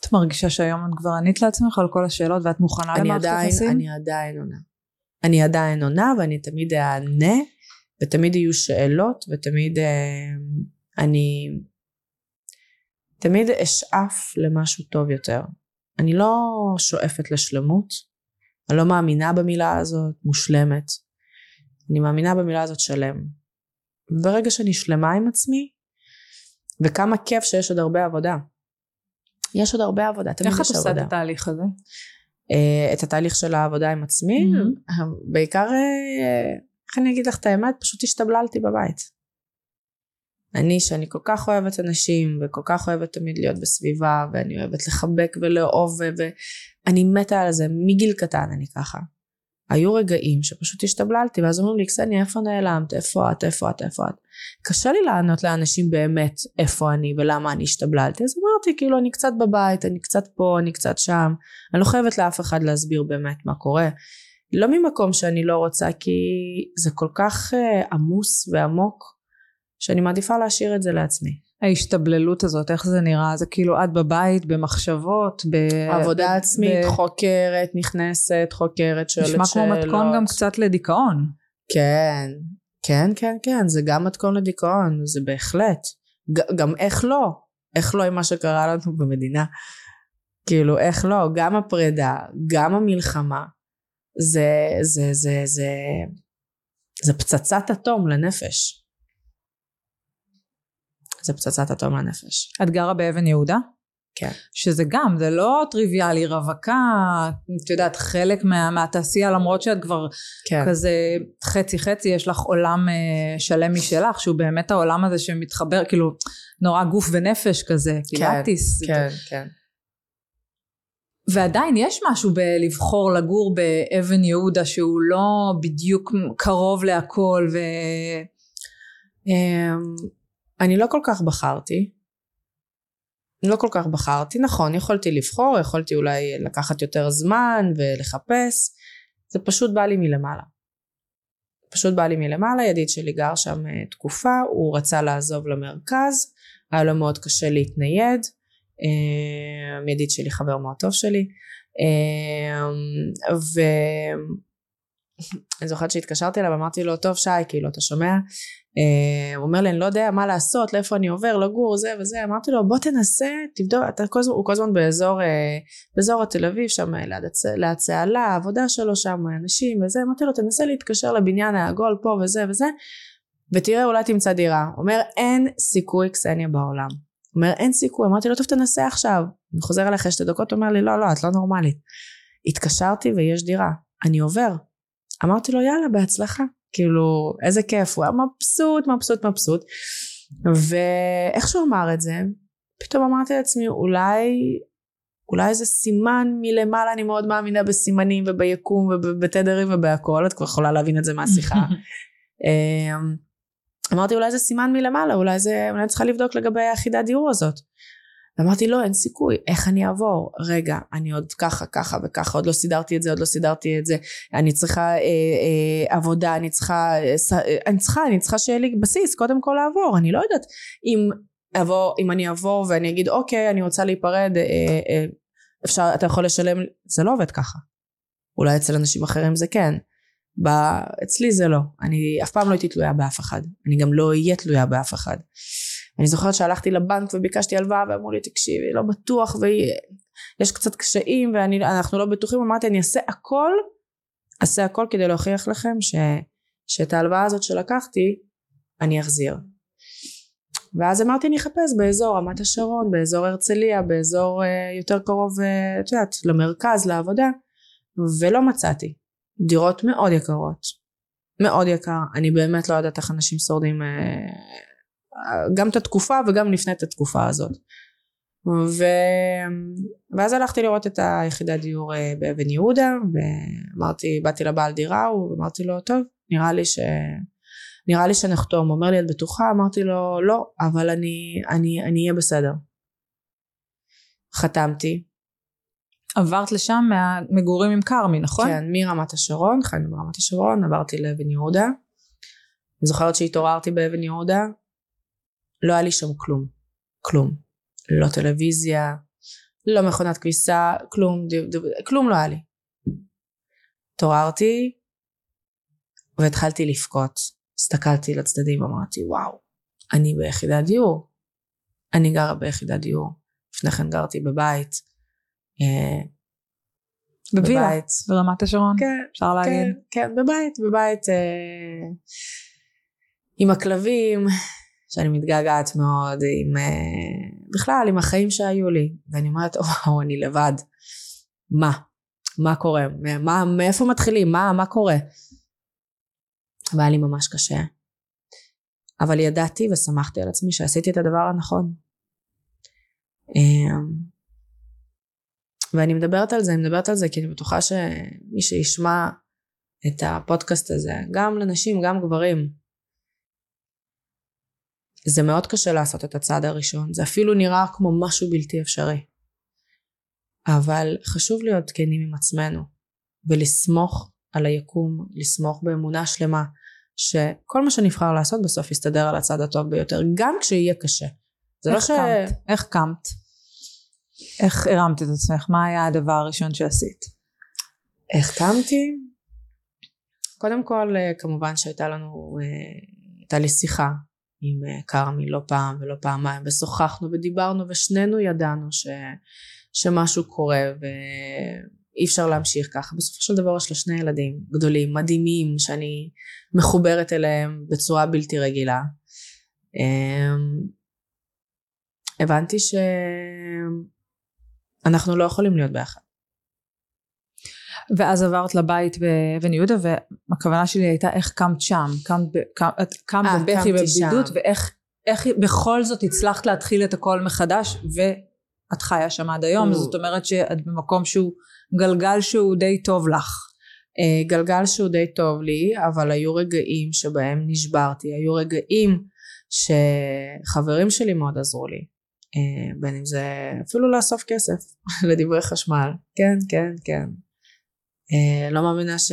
את מרגישה שהיום את כבר ענית לעצמך על כל השאלות ואת מוכנה למערכת יחסים? אני עדיין עונה. אני עדיין עונה ואני תמיד אענה ותמיד יהיו שאלות ותמיד אה, אני תמיד אשאף למשהו טוב יותר. אני לא שואפת לשלמות, אני לא מאמינה במילה הזאת מושלמת. אני מאמינה במילה הזאת שלם. ברגע שאני שלמה עם עצמי, וכמה כיף שיש עוד הרבה עבודה. יש עוד הרבה עבודה, תמיד איך את יש עושה את עבודה. התהליך הזה? אה, את התהליך של העבודה עם עצמי, Mhm. בעיקר, אה, איך אני אגיד לך את האמת, פשוט השתבללתי בבית. אני שאני כל כך אוהבת אנשים וכל כך אוהבת תמיד להיות בסביבה ואני אוהבת לחבק ולאהוב ואני מתה על זה מגיל קטן אני ככה. היו רגעים שפשוט השתבללתי ואז אומרים לי קסניה איפה נעלמת איפה את איפה את איפה את. קשה לי לענות לאנשים באמת איפה אני ולמה אני השתבללתי אז אמרתי כאילו אני קצת בבית אני קצת פה אני קצת שם אני לא חייבת לאף אחד להסביר באמת מה קורה. לא ממקום שאני לא רוצה, כי זה כל כך uh, עמוס ועמוק, שאני מעדיפה להשאיר את זה לעצמי. ההשתבללות הזאת, איך זה נראה? זה כאילו את בבית, במחשבות, ב... עבודה ב- עצמית, ב- חוקרת, נכנסת, חוקרת, שואלת שאלות. נשמע כמו מתכון גם קצת לדיכאון. כן, כן, כן, כן, זה גם מתכון לדיכאון, זה בהחלט. גם איך לא, איך לא עם מה שקרה לנו במדינה. כאילו, איך לא, גם הפרידה, גם המלחמה, זה, זה, זה, זה, זה פצצת אטום לנפש. זה פצצת אטום לנפש. את גרה באבן יהודה? כן. שזה גם, זה לא טריוויאלי, רווקה, את יודעת, חלק מה, מהתעשייה, למרות שאת כבר כן. כזה חצי חצי, יש לך עולם אה, שלם משלך, שהוא באמת העולם הזה שמתחבר, כאילו, נורא גוף ונפש כזה, פילאטיס. כן, כן. ועדיין יש משהו בלבחור לגור באבן יהודה שהוא לא בדיוק קרוב להכל ו... אמ, אני לא כל כך בחרתי. לא כל כך בחרתי, נכון, יכולתי לבחור, יכולתי אולי לקחת יותר זמן ולחפש, זה פשוט בא לי מלמעלה. פשוט בא לי מלמעלה, ידיד שלי גר שם אה, תקופה, הוא רצה לעזוב למרכז, היה לו מאוד קשה להתנייד, אמ, ידיד שלי חבר מאוד טוב שלי, אמ, ואני זוכרת שהתקשרתי אליו, אמרתי לו, טוב שי, כאילו, אתה שומע? אה, הוא אומר לי, אני לא יודע מה לעשות, לאיפה אני עובר, לגור, זה וזה, אמרתי לו, בוא תנסה, תבדוק, אתה כל הזמן, הוא כל הזמן באזור, אה, באזור התל אביב, שם אה, ליד, הצ... ליד צהלה, העבודה שלו שם, אנשים וזה, אמרתי לו, תנסה להתקשר לבניין העגול פה וזה וזה, ותראה, אולי תמצא דירה. הוא אומר, אין סיכוי קסניה בעולם. הוא אומר, אין סיכוי, אמרתי לו, טוב, תנסה עכשיו. אני חוזר אליך שתי דקות, הוא אומר לי, לא, לא, את לא נורמלית. התקשרתי ויש דירה, אני עובר. אמרתי לו, יאללה, בהצלחה. כאילו, איזה כיף, הוא היה מבסוט, מבסוט, מבסוט. ואיך שהוא אמר את זה, פתאום אמרתי לעצמי, אולי, אולי זה סימן מלמעלה, אני מאוד מאמינה בסימנים וביקום ובתדרים ובהכל, את כבר יכולה להבין את זה מהשיחה. אמ, אמרתי, אולי זה סימן מלמעלה, אולי זה, אולי צריכה לבדוק לגבי היחידת דיור הזאת. אמרתי לא אין סיכוי איך אני אעבור? רגע אני עוד ככה ככה וככה עוד לא סידרתי את זה עוד לא סידרתי את זה. אני צריכה אה, אה, עבודה אני צריכה אה, אה, אני צריכה אני צריכה שיהיה לי בסיס קודם כל לעבור. אני לא יודעת אם אעבור אם אני אעבור ואני אגיד אוקיי אני רוצה להיפרד אה, אה, אפשר אתה יכול לשלם זה לא עובד ככה. אולי אצל אנשים אחרים זה כן. ב, אצלי זה לא. אני אף פעם לא הייתי תלויה באף אחד. אני גם לא אהיה תלויה באף אחד אני זוכרת שהלכתי לבנק וביקשתי הלוואה ואמרו לי תקשיבי לא בטוח ויש קצת קשיים ואנחנו לא בטוחים. אמרתי אני אעשה הכל אעשה הכל כדי להוכיח לכם ש, שאת ההלוואה הזאת שלקחתי אני אחזיר. ואז אמרתי אני אחפש באזור רמת השרון באזור הרצליה באזור אה, יותר קרוב אה, את יודעת למרכז לעבודה. ולא מצאתי. דירות מאוד יקרות. מאוד יקר. אני באמת לא יודעת איך אנשים שורדים אה, גם את התקופה וגם לפני את התקופה הזאת. ו... ואז הלכתי לראות את היחידת דיור אה, באבן יהודה ואמרתי באתי לבעל דירה ואמרתי לו טוב נראה לי ש... נראה לי שנחתום. הוא אומר לי את בטוחה? אמרתי לו לא אבל אני אני אני אהיה בסדר. חתמתי. עברת לשם מהמגורים עם כרמי נכון? כן מרמת השרון חיינו ברמת השרון עברתי לאבן יהודה. אני זוכרת שהתעוררתי באבן יהודה לא היה לי שם כלום. כלום. לא טלוויזיה, לא מכונת כביסה, כלום, ד, ד, כלום לא היה לי. התעוררתי והתחלתי לבכות. הסתכלתי לצדדים ואמרתי וואו, אני ביחידת דיור. אני גרה ביחידת דיור. לפני כן גרתי בבית. אה, בווילה, בבית. ברמת השרון, כן, אפשר להגיד. כן, כן, בבית, בבית אה, עם הכלבים, שאני מתגעגעת מאוד עם uh, בכלל עם החיים שהיו לי. ואני אומרת וואו אני לבד. מה? מה קורה? מה, מאיפה מתחילים? מה מה קורה? והיה לי ממש קשה. אבל ידעתי ושמחתי על עצמי שעשיתי את הדבר הנכון. um, ואני מדברת על זה אני מדברת על זה כי אני בטוחה שמי שישמע את הפודקאסט הזה גם לנשים גם גברים זה מאוד קשה לעשות את הצעד הראשון, זה אפילו נראה כמו משהו בלתי אפשרי. אבל חשוב להיות כנים עם עצמנו, ולסמוך על היקום, לסמוך באמונה שלמה שכל מה שנבחר לעשות בסוף יסתדר על הצד הטוב ביותר, גם כשיהיה קשה. זה לא ש... קמת? איך קמת? איך הרמת את עצמך? מה היה הדבר הראשון שעשית? איך קמתי? קודם כל אה, כמובן שהייתה לנו, אה, הייתה לי שיחה עם אה, כרמי לא פעם ולא פעמיים ושוחחנו ודיברנו ושנינו ידענו ש, שמשהו קורה ואי אפשר להמשיך ככה. בסופו של דבר יש לה שני ילדים גדולים, מדהימים, שאני מחוברת אליהם בצורה בלתי רגילה. אמ, הבנתי שאנחנו לא יכולים להיות ביחד. ואז עברת לבית באבן יהודה והכוונה שלי הייתה איך קמת שם, קמת, קמת, קמת אה, בבכי בבדידות ואיך איך בכל זאת הצלחת להתחיל את הכל מחדש ואת חיה שם עד היום, זאת אומרת שאת במקום שהוא גלגל שהוא די טוב לך. אה, גלגל שהוא די טוב לי, אבל היו רגעים שבהם נשברתי, היו רגעים שחברים שלי מאוד עזרו לי, אה, בין אם זה אפילו לאסוף כסף לדברי חשמל, כן, כן, כן. אה, לא מאמינה ש...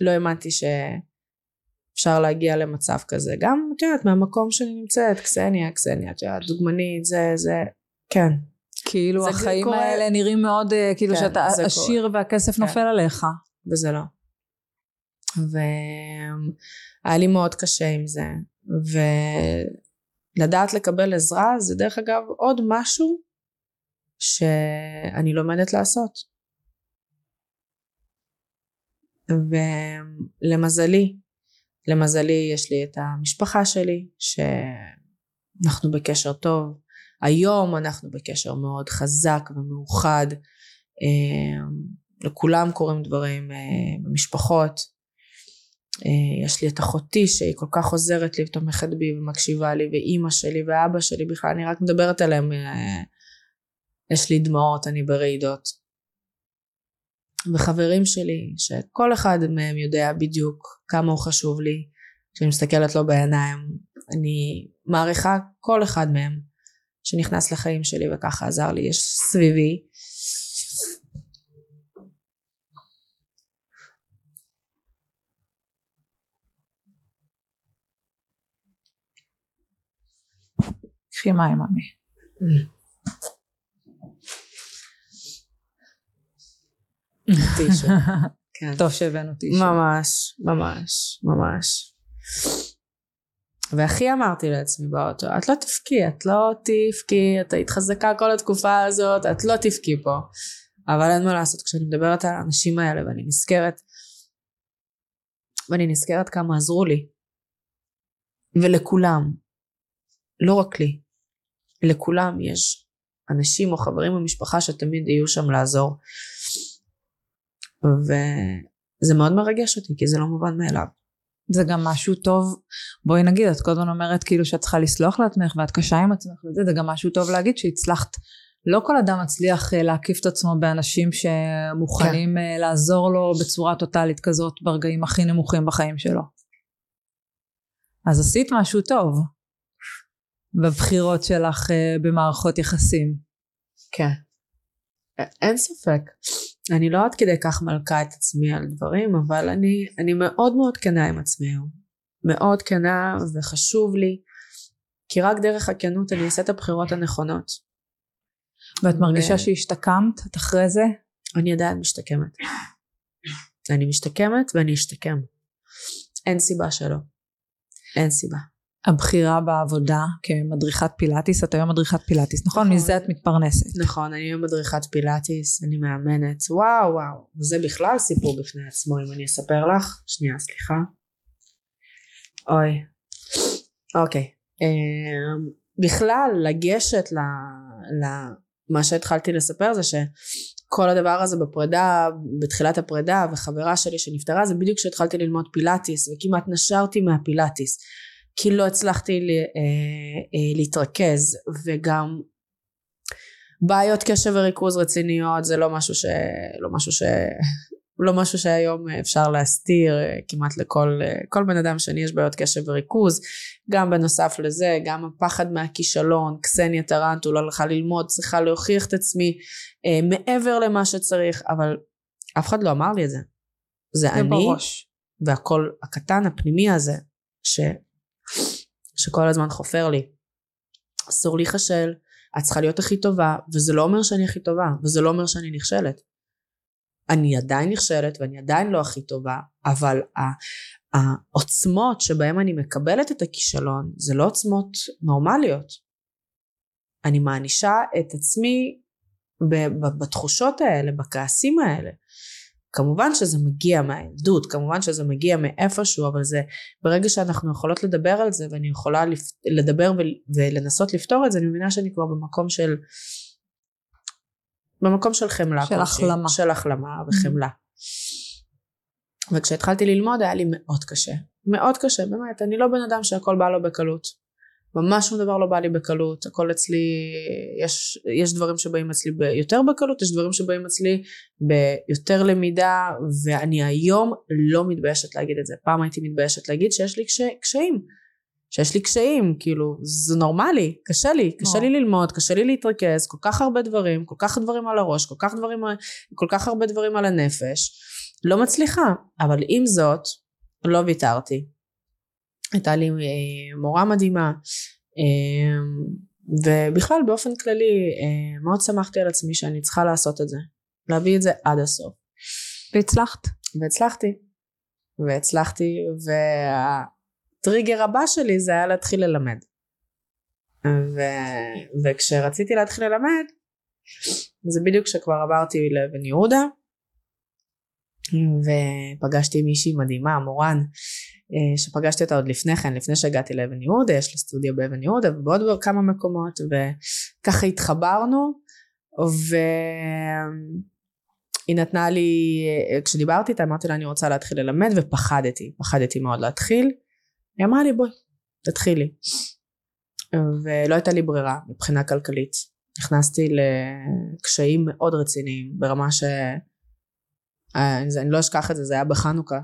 לא האמנתי שאפשר להגיע למצב כזה. גם, את יודעת, מהמקום שאני נמצאת, קסניה, קסניה, את יודעת, דוגמנית, זה, זה, כן. כאילו זה החיים קורה... האלה נראים מאוד, אה, כאילו כן, שאתה עשיר קורה. והכסף כן. נופל עליך. וזה לא. והיה לי מאוד קשה עם זה. ולדעת לקבל עזרה זה דרך אגב עוד משהו שאני לומדת לעשות. ולמזלי, למזלי יש לי את המשפחה שלי שאנחנו בקשר טוב. היום אנחנו בקשר מאוד חזק ומאוחד. אה, לכולם קורים דברים אה, במשפחות. אה, יש לי את אחותי שהיא כל כך עוזרת לי ותומכת בי ומקשיבה לי ואימא שלי ואבא שלי בכלל אני רק מדברת עליהם יש לי דמעות אני ברעידות וחברים שלי שכל אחד מהם יודע בדיוק כמה הוא חשוב לי. כשאני מסתכלת לו בעיניים אני מעריכה כל אחד מהם שנכנס לחיים שלי וככה עזר לי יש סביבי. קחי מים עמי טישו. כן. טוב שהבאנו טישו. ממש, ממש, ממש. והכי אמרתי לעצמי באוטו, את לא תבכי, את לא תבכי, את היית חזקה כל התקופה הזאת, את לא תבכי פה. אבל אין מה לעשות, כשאני מדברת על האנשים האלה ואני נזכרת, ואני נזכרת כמה עזרו לי. ולכולם, לא רק לי, לכולם יש אנשים או חברים במשפחה שתמיד יהיו שם לעזור. וזה מאוד מרגש אותי כי זה לא מובן מאליו. זה גם משהו טוב, בואי נגיד, את כל הזמן אומרת כאילו שאת צריכה לסלוח לעצמך ואת קשה עם עצמך וזה, זה גם משהו טוב להגיד שהצלחת, לא כל אדם מצליח אה, להקיף את עצמו באנשים שמוכנים כן. אה, לעזור לו בצורה טוטאלית כזאת ברגעים הכי נמוכים בחיים שלו. אז עשית משהו טוב בבחירות שלך אה, במערכות יחסים. כן. אין ספק. אני לא עד כדי כך מלכה את עצמי על דברים, אבל אני, אני מאוד מאוד כנה עם עצמי היום. מאוד כנה וחשוב לי, כי רק דרך הכנות אני אעשה את הבחירות הנכונות. ואת מרגישה ו... שהשתקמת את אחרי זה? אני עדיין משתקמת. אני משתקמת ואני אשתקם. אין סיבה שלא. אין סיבה. הבחירה בעבודה כמדריכת פילאטיס, את היום מדריכת פילאטיס, נכון? נכון? מזה את מתפרנסת. נכון, אני היום מדריכת פילאטיס, אני מאמנת, וואו וואו, וזה בכלל סיפור בפני עצמו אם אני אספר לך, שנייה סליחה, אוי, אוקיי, אמ, בכלל לגשת ל... ל... מה שהתחלתי לספר זה שכל הדבר הזה בפרידה, בתחילת הפרידה וחברה שלי שנפטרה זה בדיוק כשהתחלתי ללמוד פילאטיס וכמעט נשרתי מהפילאטיס כי לא הצלחתי אה, אה, להתרכז וגם בעיות קשב וריכוז רציניות זה לא משהו ש... לא משהו ש... לא משהו שהיום אפשר להסתיר כמעט לכל כל בן אדם שני יש בעיות קשב וריכוז גם בנוסף לזה גם הפחד מהכישלון קסניה טרנטו לא הלכה ללמוד צריכה להוכיח את עצמי אה, מעבר למה שצריך אבל אף אחד לא אמר לי את זה זה אני בראש. והקול הקטן הפנימי הזה ש, שכל הזמן חופר לי. אסור להיכשל את צריכה להיות הכי טובה וזה לא אומר שאני הכי טובה וזה לא אומר שאני נכשלת. אני עדיין נכשלת ואני עדיין לא הכי טובה אבל העוצמות שבהם אני מקבלת את הכישלון זה לא עוצמות נורמליות. אני מענישה את עצמי בתחושות האלה בכעסים האלה כמובן שזה מגיע מהילדות, כמובן שזה מגיע מאיפשהו, אבל זה ברגע שאנחנו יכולות לדבר על זה ואני יכולה לפ... לדבר ו... ולנסות לפתור את זה, אני מבינה שאני כבר במקום של במקום של חמלה. של כלשהי, החלמה. של החלמה וחמלה. וכשהתחלתי ללמוד היה לי מאוד קשה. מאוד קשה, באמת. אני לא בן אדם שהכל בא לו בקלות. ממש שום דבר לא בא לי בקלות, הכל אצלי, יש, יש דברים שבאים אצלי ביותר בקלות, יש דברים שבאים אצלי ביותר למידה, ואני היום לא מתביישת להגיד את זה. פעם הייתי מתביישת להגיד שיש לי קש, קשיים. שיש לי קשיים, כאילו, זה נורמלי, קשה לי, קשה לי ללמוד, קשה לי להתרכז, כל כך הרבה דברים, כל כך דברים על הראש, כל כך, דברים, כל כך הרבה דברים על הנפש, לא מצליחה, אבל עם זאת, לא ויתרתי. הייתה לי אה, מורה מדהימה אה, ובכלל באופן כללי אה, מאוד שמחתי על עצמי שאני צריכה לעשות את זה להביא את זה עד הסוף. והצלחת. והצלחתי והצלחתי והטריגר הבא שלי זה היה להתחיל ללמד. ו... וכשרציתי להתחיל ללמד זה בדיוק כשכבר עברתי לאבן יהודה ופגשתי מישהי מדהימה מורן שפגשתי אותה עוד לפני כן, לפני שהגעתי לאבן יהודה, יש לה סטודיו באבן יהודה ובעוד כמה מקומות וככה התחברנו והיא נתנה לי, אה, כשדיברתי איתה אמרתי לה אני רוצה להתחיל ללמד ופחדתי, פחדתי מאוד להתחיל, היא אמרה לי בואי תתחילי ולא הייתה לי ברירה מבחינה כלכלית, נכנסתי לקשיים מאוד רציניים ברמה ש... אה, אני לא אשכח את זה, זה היה בחנוכה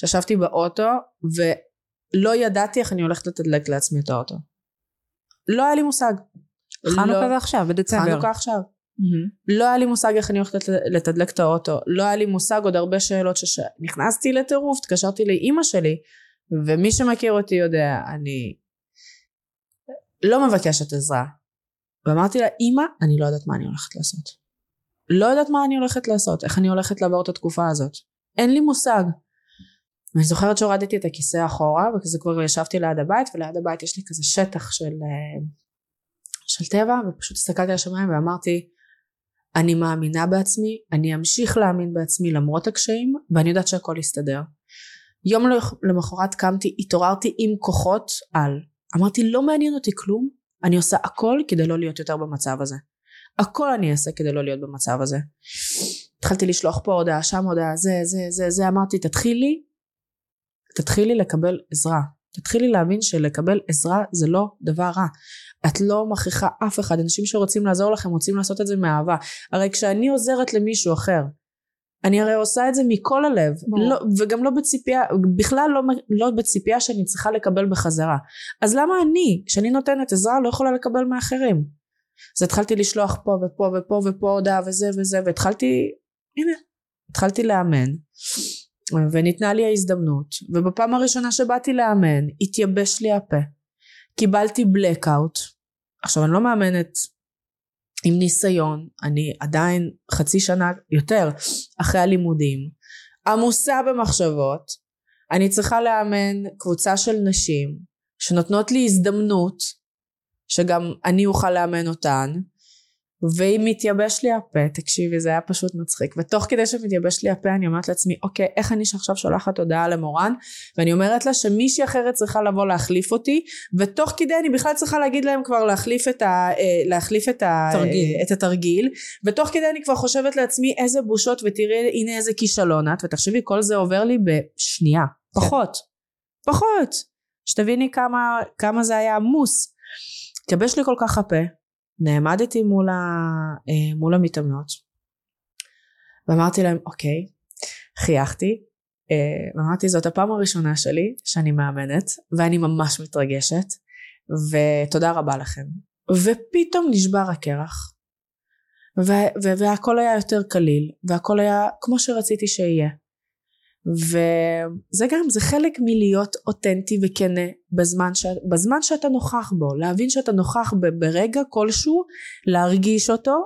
שישבתי באוטו ולא ידעתי איך אני הולכת לתדלק לעצמי את האוטו. לא היה לי מושג. חנוכה לא, זה עכשיו, בדצמבר. חנוכה עכשיו. Mm-hmm. לא היה לי מושג איך אני הולכת לתדלק את האוטו. לא היה לי מושג עוד הרבה שאלות שנכנסתי לטירוף, התקשרתי לאימא שלי, ומי שמכיר אותי יודע, אני לא מבקשת עזרה. ואמרתי לה, אימא, אני לא יודעת מה אני הולכת לעשות. לא יודעת מה אני הולכת לעשות, איך אני הולכת לעבור את התקופה הזאת. אין לי מושג. ואני זוכרת שהורדתי את הכיסא אחורה וכזה כבר ישבתי ליד הבית וליד הבית יש לי כזה שטח של, אה, של טבע ופשוט הסתכלתי על השמיים ואמרתי אני מאמינה בעצמי אני אמשיך להאמין בעצמי למרות הקשיים ואני יודעת שהכל יסתדר. יום למחרת קמתי התעוררתי עם כוחות על. אמרתי לא מעניין אותי כלום אני עושה הכל כדי לא להיות יותר במצב הזה. הכל אני אעשה כדי לא להיות במצב הזה. התחלתי לשלוח פה הודעה שם הודעה זה זה זה זה. אמרתי תתחילי תתחילי לקבל עזרה. תתחילי להבין שלקבל עזרה זה לא דבר רע. את לא מכריחה אף אחד, אנשים שרוצים לעזור לכם רוצים לעשות את זה מאהבה. הרי כשאני עוזרת למישהו אחר, אני הרי עושה את זה מכל הלב, לא, וגם לא בציפייה, בכלל לא, לא בציפייה שאני צריכה לקבל בחזרה. אז למה אני, כשאני נותנת עזרה, לא יכולה לקבל מאחרים? אז התחלתי לשלוח פה ופה ופה ופה הודעה וזה וזה, והתחלתי, הנה, התחלתי לאמן. וניתנה לי ההזדמנות ובפעם הראשונה שבאתי לאמן התייבש לי הפה. קיבלתי blackout. עכשיו אני לא מאמנת עם ניסיון אני עדיין חצי שנה יותר אחרי הלימודים. עמוסה במחשבות. אני צריכה לאמן קבוצה של נשים שנותנות לי הזדמנות שגם אני אוכל לאמן אותן ואם מתייבש לי הפה, תקשיבי זה היה פשוט מצחיק. ותוך כדי שמתייבש לי הפה אני אומרת לעצמי אוקיי איך אני שעכשיו שולחת הודעה למורן? ואני אומרת לה שמישהי אחרת צריכה לבוא להחליף אותי ותוך כדי אני בכלל צריכה להגיד להם כבר להחליף את, ה, אה, להחליף את, ה, תרגיל. את התרגיל. ותוך כדי אני כבר חושבת לעצמי איזה בושות ותראי הנה איזה כישלון את ותחשבי כל זה עובר לי בשנייה. פחות. פחות. שתביני כמה, כמה זה היה עמוס. התייבש לי כל כך הפה נעמדתי מול, ה, אה, מול המתאמנות ואמרתי להם אוקיי. חייכתי אה, ואמרתי זאת הפעם הראשונה שלי שאני מאמנת ואני ממש מתרגשת ותודה רבה לכם. ופתאום נשבר הקרח ו- ו- והכל היה יותר קליל והכל היה כמו שרציתי שיהיה וזה גם, זה חלק מלהיות אותנטי וכנה בזמן, ש... בזמן שאתה נוכח בו, להבין שאתה נוכח ב... ברגע כלשהו, להרגיש אותו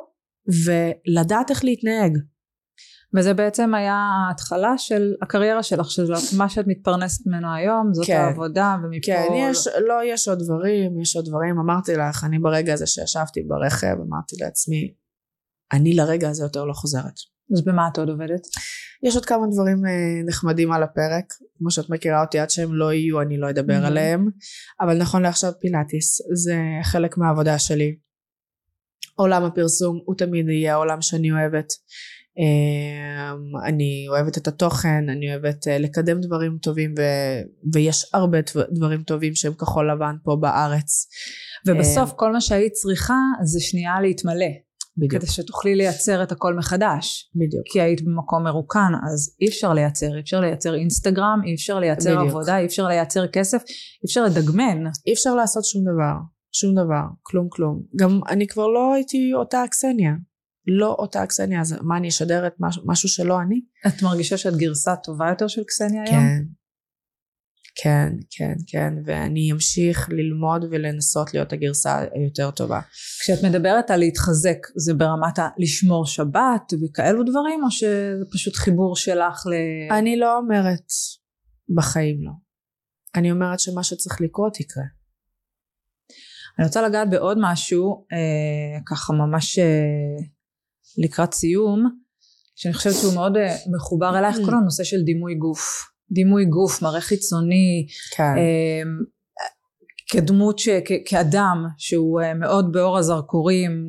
ולדעת איך להתנהג. וזה בעצם היה ההתחלה של הקריירה שלך, של מה שאת מתפרנסת ממנו היום, זאת כן. העבודה, ומפה... כן, יש, לא, יש עוד דברים, יש עוד דברים. אמרתי לך, אני ברגע הזה שישבתי ברכב, אמרתי לעצמי, אני לרגע הזה יותר לא חוזרת. אז במה את עוד עובדת? יש עוד כמה דברים אה, נחמדים על הפרק, כמו שאת מכירה אותי, עד שהם לא יהיו אני לא אדבר Mhm. עליהם, אבל נכון לעכשיו פילאטיס, זה חלק מהעבודה שלי. עולם הפרסום הוא תמיד יהיה העולם שאני אוהבת. אה, אני אוהבת את התוכן, אני אוהבת אה, לקדם דברים טובים ו... ויש הרבה דבר- דברים טובים שהם כחול לבן פה בארץ. ובסוף כל מה שהיית צריכה זה שנייה להתמלא, בדיוק, כדי שתוכלי לייצר את הכל מחדש. בדיוק. כי היית במקום מרוקן, אז אי אפשר לייצר, אי אפשר לייצר אינסטגרם, אי אפשר לייצר בדיוק. עבודה, אי אפשר לייצר כסף, אי אפשר לדגמן. אי אפשר לעשות שום דבר, שום דבר, כלום כלום. גם אני כבר לא הייתי אותה קסניה. לא אותה קסניה, אז מה אני אשדר את משהו, משהו שלא אני? את מרגישה שאת גרסה טובה יותר של קסניה היום? כן. כן, כן, כן, ואני אמשיך ללמוד ולנסות להיות הגרסה היותר טובה. כשאת מדברת על להתחזק, זה ברמת הלשמור שבת וכאלו דברים, או שזה פשוט חיבור שלך ל... אני לא אומרת בחיים לא. אני אומרת שמה שצריך לקרות יקרה. אני רוצה לגעת בעוד משהו, אה, ככה ממש אה, לקראת סיום, שאני חושבת שהוא מאוד אה, מחובר אלייך, כל הנושא של דימוי גוף. דימוי גוף, מראה חיצוני, כן. אה, כדמות, ש, כ, כאדם שהוא אה, מאוד באור הזרקורים,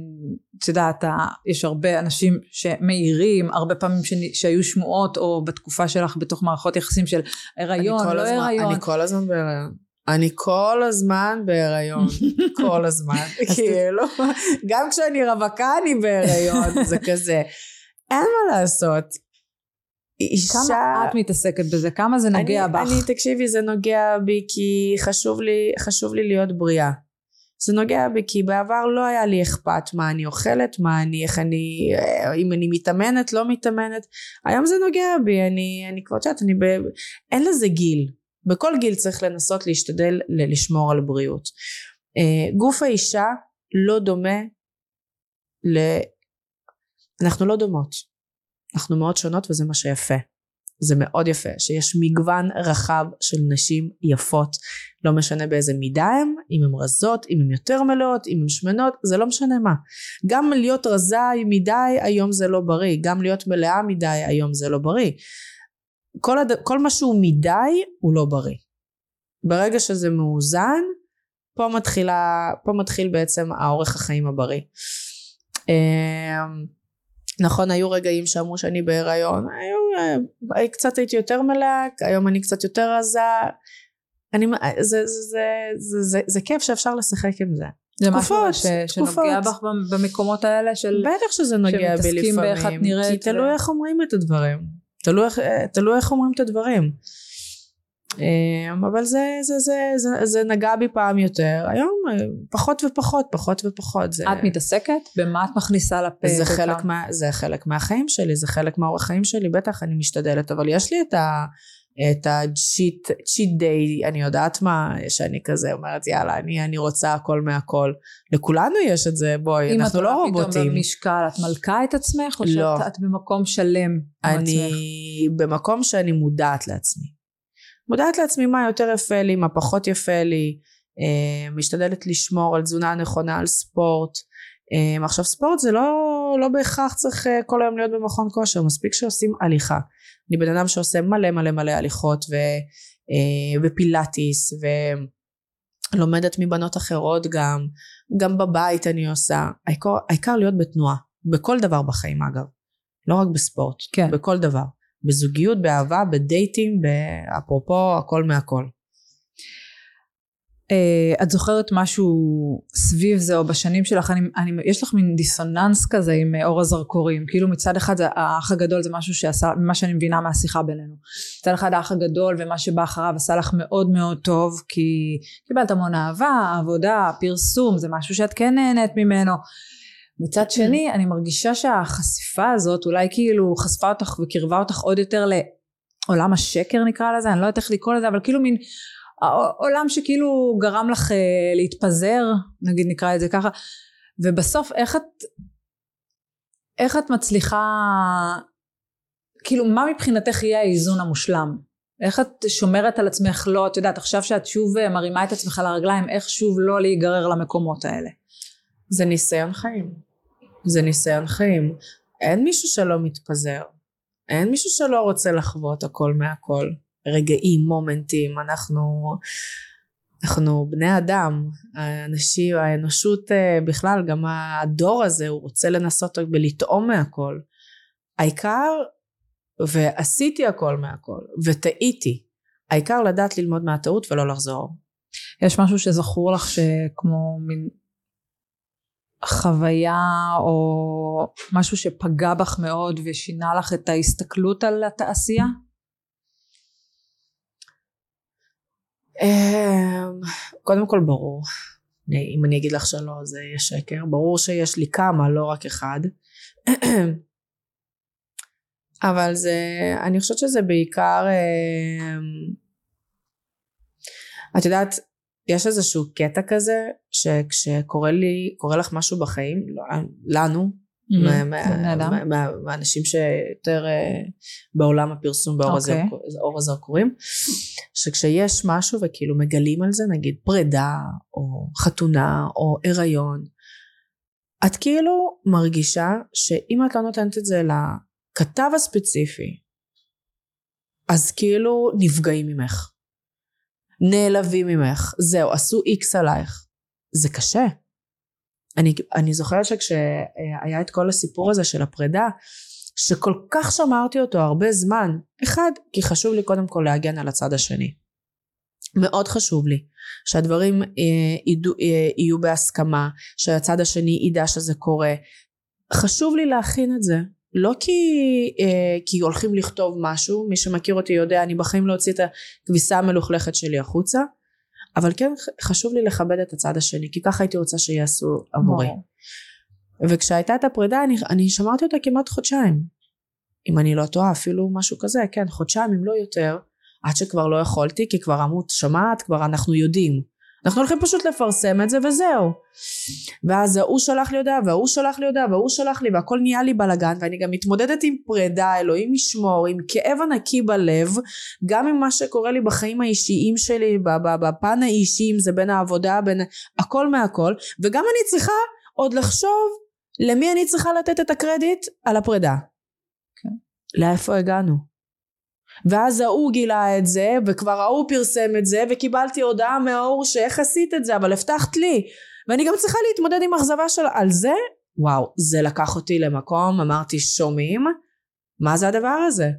את יודעת, יש הרבה אנשים שמעירים, הרבה פעמים ש, שהיו שמועות, או בתקופה שלך בתוך מערכות יחסים של הריון, אני כל לא הזמן- הריון. אני כל הזמן בהיריון. אני כל הזמן בהיריון. כל הזמן. כאילו, גם כשאני רווקה אני בהיריון. זה כזה. אין מה לעשות. אישה... כמה את מתעסקת בזה? כמה זה נוגע אני, בך? אני, תקשיבי, זה נוגע בי כי חשוב לי, חשוב לי להיות בריאה. זה נוגע בי כי בעבר לא היה לי אכפת מה אני אוכלת, מה אני, איך אני, אה, אם אני מתאמנת, לא מתאמנת. היום זה נוגע בי, אני, אני כבר, יודעת, אני ב... אין לזה גיל. בכל גיל צריך לנסות להשתדל ל- לשמור על בריאות. אה, גוף האישה לא דומה ל... אנחנו לא דומות. אנחנו מאוד שונות וזה מה שיפה. זה מאוד יפה שיש מגוון רחב של נשים יפות. לא משנה באיזה מידה הם אם הן רזות אם הן יותר מלאות אם הן שמנות זה לא משנה מה. גם להיות רזה מדי היום זה לא בריא. גם להיות מלאה מדי היום זה לא בריא. כל, הד... כל מה שהוא מדי הוא לא בריא. ברגע שזה מאוזן פה מתחילה פה מתחיל בעצם האורך החיים הבריא. אמ, נכון היו רגעים שאמרו שאני בהיריון היו, אה, קצת הייתי יותר מלאה היום אני קצת יותר רזה. אני, זה, זה, זה, זה, זה, זה כיף שאפשר לשחק עם זה. זה משהו תקופות, ש, תקופות. שנוגע בך במקומות האלה של... בטח שזה נוגע בי שמתעסקים באיך את לפעמים נראית כי תלוי ו- איך אומרים את הדברים. תלוי אה, תלוי איך אומרים את הדברים אבל זה, זה, זה, זה, זה נגע בי פעם יותר היום אה, פחות ופחות פחות ופחות זה, את מתעסקת? במה את מכניסה לפה? זה? חלק, מה, זה חלק מהחיים שלי, זה חלק מהאורח חיים שלי, בטח אני משתדלת, אבל יש לי את ה... את צ'יט דיי, אני יודעת מה, שאני כזה אומרת יאללה, אני, אני רוצה הכל מהכל. לכולנו יש את זה, בואי, אם אנחנו את לא עולה פתאום רובוטים. במשקל, את מלכה את עצמך? או לא. שאת את במקום שלם עם אני עצמך? במקום שאני מודעת לעצמי. מודעת לעצמי מה יותר יפה לי, מה פחות יפה לי, אה, משתדלת לשמור על תזונה נכונה, על ספורט. אה, עכשיו ספורט זה לא, לא בהכרח צריך אה, כל היום להיות במכון כושר, מספיק שעושים הליכה. אני בן אדם שעושה מלא מלא מלא הליכות ו, ופילאטיס ולומדת מבנות אחרות גם, גם בבית אני עושה. העיקר, העיקר להיות בתנועה, בכל דבר בחיים אגב, לא רק בספורט, כן. בכל דבר. בזוגיות, באהבה, בדייטים, אפרופו הכל מהכל. אה, את זוכרת משהו סביב זה או בשנים שלך, אני, אני, יש לך מין דיסוננס כזה עם אה, אור הזרקורים, כאילו מצד אחד האח הגדול זה משהו שעשה, ממה שאני מבינה מהשיחה בינינו, מצד אחד האח הגדול ומה שבא אחריו עשה לך מאוד מאוד טוב, כי קיבלת המון אהבה, עבודה, פרסום, זה משהו שאת כן נהנית ממנו. מצד שני אני מרגישה שהחשיפה הזאת אולי כאילו חשפה אותך וקירבה אותך עוד יותר ל... עולם השקר נקרא לזה, אני לא יודעת איך לקרוא לזה, אבל כאילו מין עולם שכאילו גרם לך אה, להתפזר, נגיד נקרא את זה ככה, ובסוף איך את, איך את מצליחה, כאילו מה מבחינתך יהיה האיזון המושלם? איך את שומרת על עצמך לא, את יודעת, עכשיו שאת שוב אה, מרימה את עצמך לרגליים, איך שוב לא להיגרר למקומות האלה? זה ניסיון חיים. זה ניסיון חיים. אין מישהו שלא מתפזר. אין מישהו שלא רוצה לחוות הכל מהכל. רגעים, מומנטים, אנחנו, אנחנו בני אדם, האנשים, האנושות אה, בכלל, גם הדור הזה, הוא רוצה לנסות ולטעום מהכל. העיקר, ועשיתי הכל מהכל, וטעיתי. העיקר לדעת ללמוד מהטעות ולא לחזור. יש משהו שזכור לך שכמו מין חוויה או משהו שפגע בך מאוד ושינה לך את ההסתכלות על התעשייה? אמ, קודם כל ברור. אם אני אגיד לך שלא זה יהיה שקר. ברור שיש לי כמה, לא רק אחד. אבל זה, אני חושבת שזה בעיקר, אמ, את יודעת, יש איזשהו קטע כזה שכשקורה לי, קורה לך משהו בחיים, לא, לנו, mm-hmm. מהאנשים שיותר אה, בעולם הפרסום באור. אוקיי. הזרקורים, שכשיש משהו וכאילו מגלים על זה, נגיד פרידה, או חתונה, או הריון, את כאילו מרגישה שאם את לא נותנת את זה לכתב הספציפי, אז כאילו נפגעים ממך. נעלבים ממך, זהו, עשו איקס עלייך. זה קשה. אני, אני זוכרת שכשהיה את כל הסיפור הזה של הפרידה, שכל כך שמרתי אותו הרבה זמן, אחד, כי חשוב לי קודם כל להגן על הצד השני. מאוד חשוב לי שהדברים אה, ידעו, אה, יהיו בהסכמה, שהצד השני ידע שזה קורה. חשוב לי להכין את זה, לא כי, אה, כי הולכים לכתוב משהו, מי שמכיר אותי יודע, אני בחיים לא אוציא את הכביסה המלוכלכת שלי החוצה, אבל כן חשוב לי לכבד את הצד השני, כי ככה הייתי רוצה שיעשו עבורי. וכשהייתה את הפרידה, אני, אני שמרתי אותה כמעט חודשיים. אם אני לא טועה, אפילו משהו כזה, כן, חודשיים אם לא יותר, עד שכבר לא יכולתי, כי כבר אמרו, שמעת, כבר אנחנו יודעים. אנחנו הולכים פשוט לפרסם את זה וזהו. ואז ההוא שלח לי הודעה וההוא שלח לי הודעה וההוא שלח לי והכל נהיה לי בלאגן ואני גם מתמודדת עם פרידה אלוהים ישמור עם כאב ענקי בלב גם עם מה שקורה לי בחיים האישיים שלי בפן האישי אם זה בין העבודה בין הכל מהכל וגם אני צריכה עוד לחשוב למי אני צריכה לתת את הקרדיט על הפרידה. כן. לאיפה הגענו? ואז ההוא גילה את זה וכבר ההוא פרסם את זה וקיבלתי הודעה מההוא שאיך עשית את זה אבל הבטחת לי. ואני גם צריכה להתמודד עם אכזבה של על זה? וואו זה לקח אותי למקום אמרתי שומעים? מה זה הדבר הזה?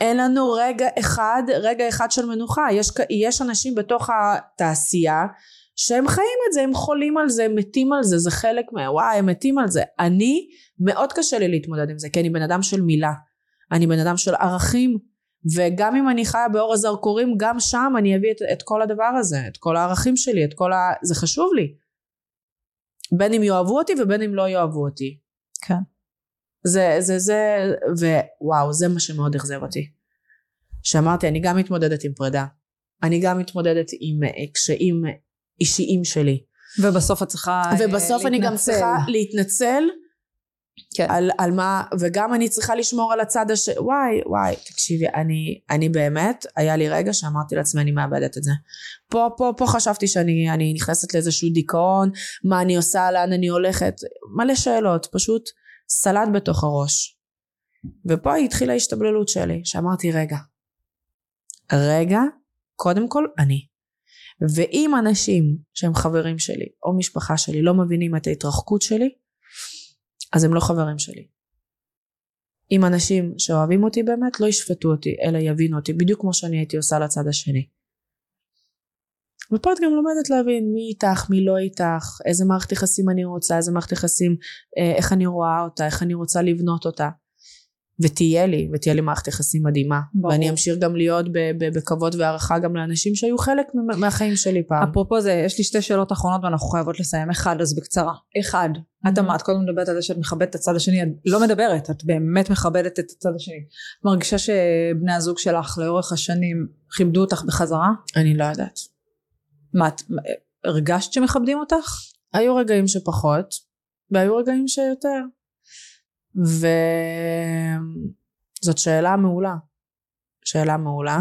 אין לנו רגע אחד רגע אחד של מנוחה. יש, יש אנשים בתוך התעשייה שהם חיים את זה הם חולים על זה הם מתים על זה זה חלק מה... וואי הם מתים על זה. אני מאוד קשה לי להתמודד עם זה כי אני בן אדם של מילה אני בן אדם של ערכים וגם אם אני חיה באור הזרקורים גם שם אני אביא את, את כל הדבר הזה את כל הערכים שלי את כל ה... זה חשוב לי. בין אם יאהבו אותי ובין אם לא יאהבו אותי. כן. זה זה זה ווואו זה מה שמאוד אכזב אותי. שאמרתי אני גם מתמודדת עם פרידה. אני גם מתמודדת עם קשיים אישיים שלי. ובסוף את צריכה ובסוף להתנצל. אני גם צריכה להתנצל כן. על, על מה, וגם אני צריכה לשמור על הצד הש... וואי, וואי, תקשיבי, אני, אני באמת, היה לי רגע שאמרתי לעצמי, אני מאבדת את זה. פה, פה, פה חשבתי שאני אני נכנסת לאיזשהו דיכאון, מה אני עושה, לאן אני הולכת, מלא שאלות, פשוט סלט בתוך הראש. ופה התחילה ההשתבללות שלי, שאמרתי, רגע, רגע, קודם כל אני. ואם אנשים שהם חברים שלי או משפחה שלי לא מבינים את ההתרחקות שלי, אז הם לא חברים שלי. אם אנשים שאוהבים אותי באמת לא ישפטו אותי אלא יבינו אותי בדיוק כמו שאני הייתי עושה לצד השני. ופה את גם לומדת להבין מי איתך מי לא איתך איזה מערכת יחסים אני רוצה איזה מערכת יחסים אה, איך אני רואה אותה איך אני רוצה לבנות אותה ותהיה לי, ותהיה לי מערכת יחסים מדהימה. ברור. ואני אמשיך גם להיות בכבוד והערכה גם לאנשים שהיו חלק מה- מהחיים שלי פעם. אפרופו זה, יש לי שתי שאלות אחרונות ואנחנו חייבות לסיים. אחד, אז בקצרה. אחד, את אמרת, קודם מדברת על זה שאת מכבדת את הצד השני, את לא מדברת, את באמת מכבדת את הצד השני. את מרגישה שבני הזוג שלך לאורך השנים כיבדו אותך בחזרה? אני לא יודעת. מה, את הרגשת שמכבדים אותך? היו רגעים שפחות, והיו רגעים שיותר. וזאת שאלה מעולה. שאלה מעולה.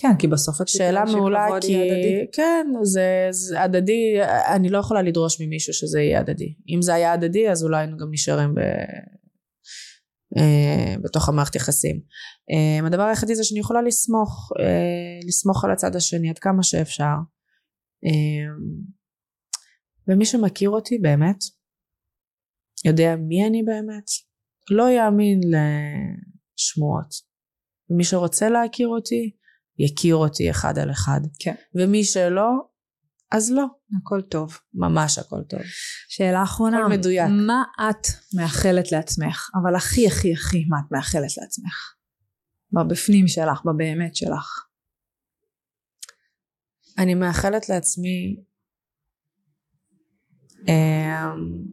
כן, כי בסוף את שאלה מעולה כי... הדדי. כן, זה, זה הדדי, אני לא יכולה לדרוש ממישהו שזה יהיה הדדי. אם זה היה הדדי אז אולי היינו גם נשארים ב... אה, בתוך המערכת יחסים. אה, הדבר היחידי זה שאני יכולה לסמוך, אה, לסמוך על הצד השני עד כמה שאפשר. ומי שמכיר אותי באמת, יודע מי אני באמת, לא יאמין לשמועות. ומי שרוצה להכיר אותי, יכיר אותי אחד על אחד. כן. ומי שלא, אז לא. הכל טוב. ממש הכל טוב. שאלה אחרונה. הכל מדויק. מה את מאחלת לעצמך? אבל הכי הכי הכי מה את מאחלת לעצמך? בבפנים שלך, בבאמת שלך. אני מאחלת לעצמי אמ,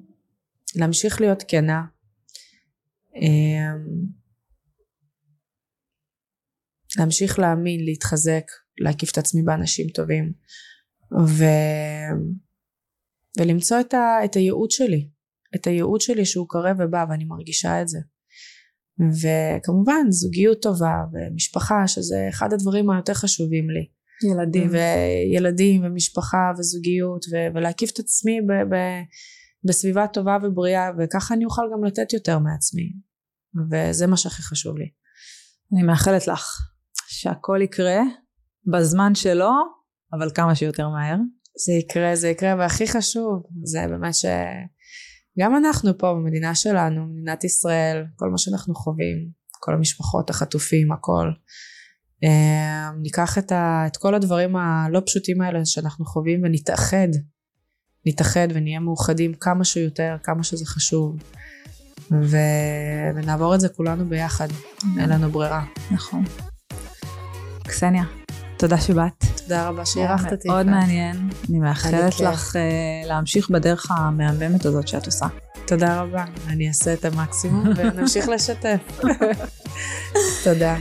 להמשיך להיות כנה. אמ, להמשיך להאמין, להתחזק, להקיף את עצמי באנשים טובים. ו... ולמצוא את, ה... את הייעוד שלי. את הייעוד שלי שהוא קרב ובא ואני מרגישה את זה. וכמובן זוגיות טובה ומשפחה שזה אחד הדברים היותר חשובים לי. ילדים. וילדים ומשפחה וזוגיות ו- ולהקיף את עצמי ב- ב- בסביבה טובה ובריאה וככה אני אוכל גם לתת יותר מעצמי וזה מה שהכי חשוב לי. אני מאחלת לך שהכל יקרה בזמן שלו, אבל כמה שיותר מהר. זה יקרה זה יקרה והכי חשוב זה באמת שגם אנחנו פה במדינה שלנו מדינת ישראל כל מה שאנחנו חווים כל המשפחות החטופים הכל אה, ניקח את, ה, את כל הדברים הלא פשוטים האלה שאנחנו חווים ונתאחד נתאחד ונהיה מאוחדים כמה שיותר כמה שזה חשוב ו... ונעבור את זה כולנו ביחד אין לנו ברירה נכון. קסניה, תודה שבאת. תודה רבה שאירחת אותי מאוד. מעניין. אני מאחלת. לך uh, להמשיך בדרך המהממת הזאת שאת עושה. תודה רבה אני אעשה את המקסימום ונמשיך לשתף תודה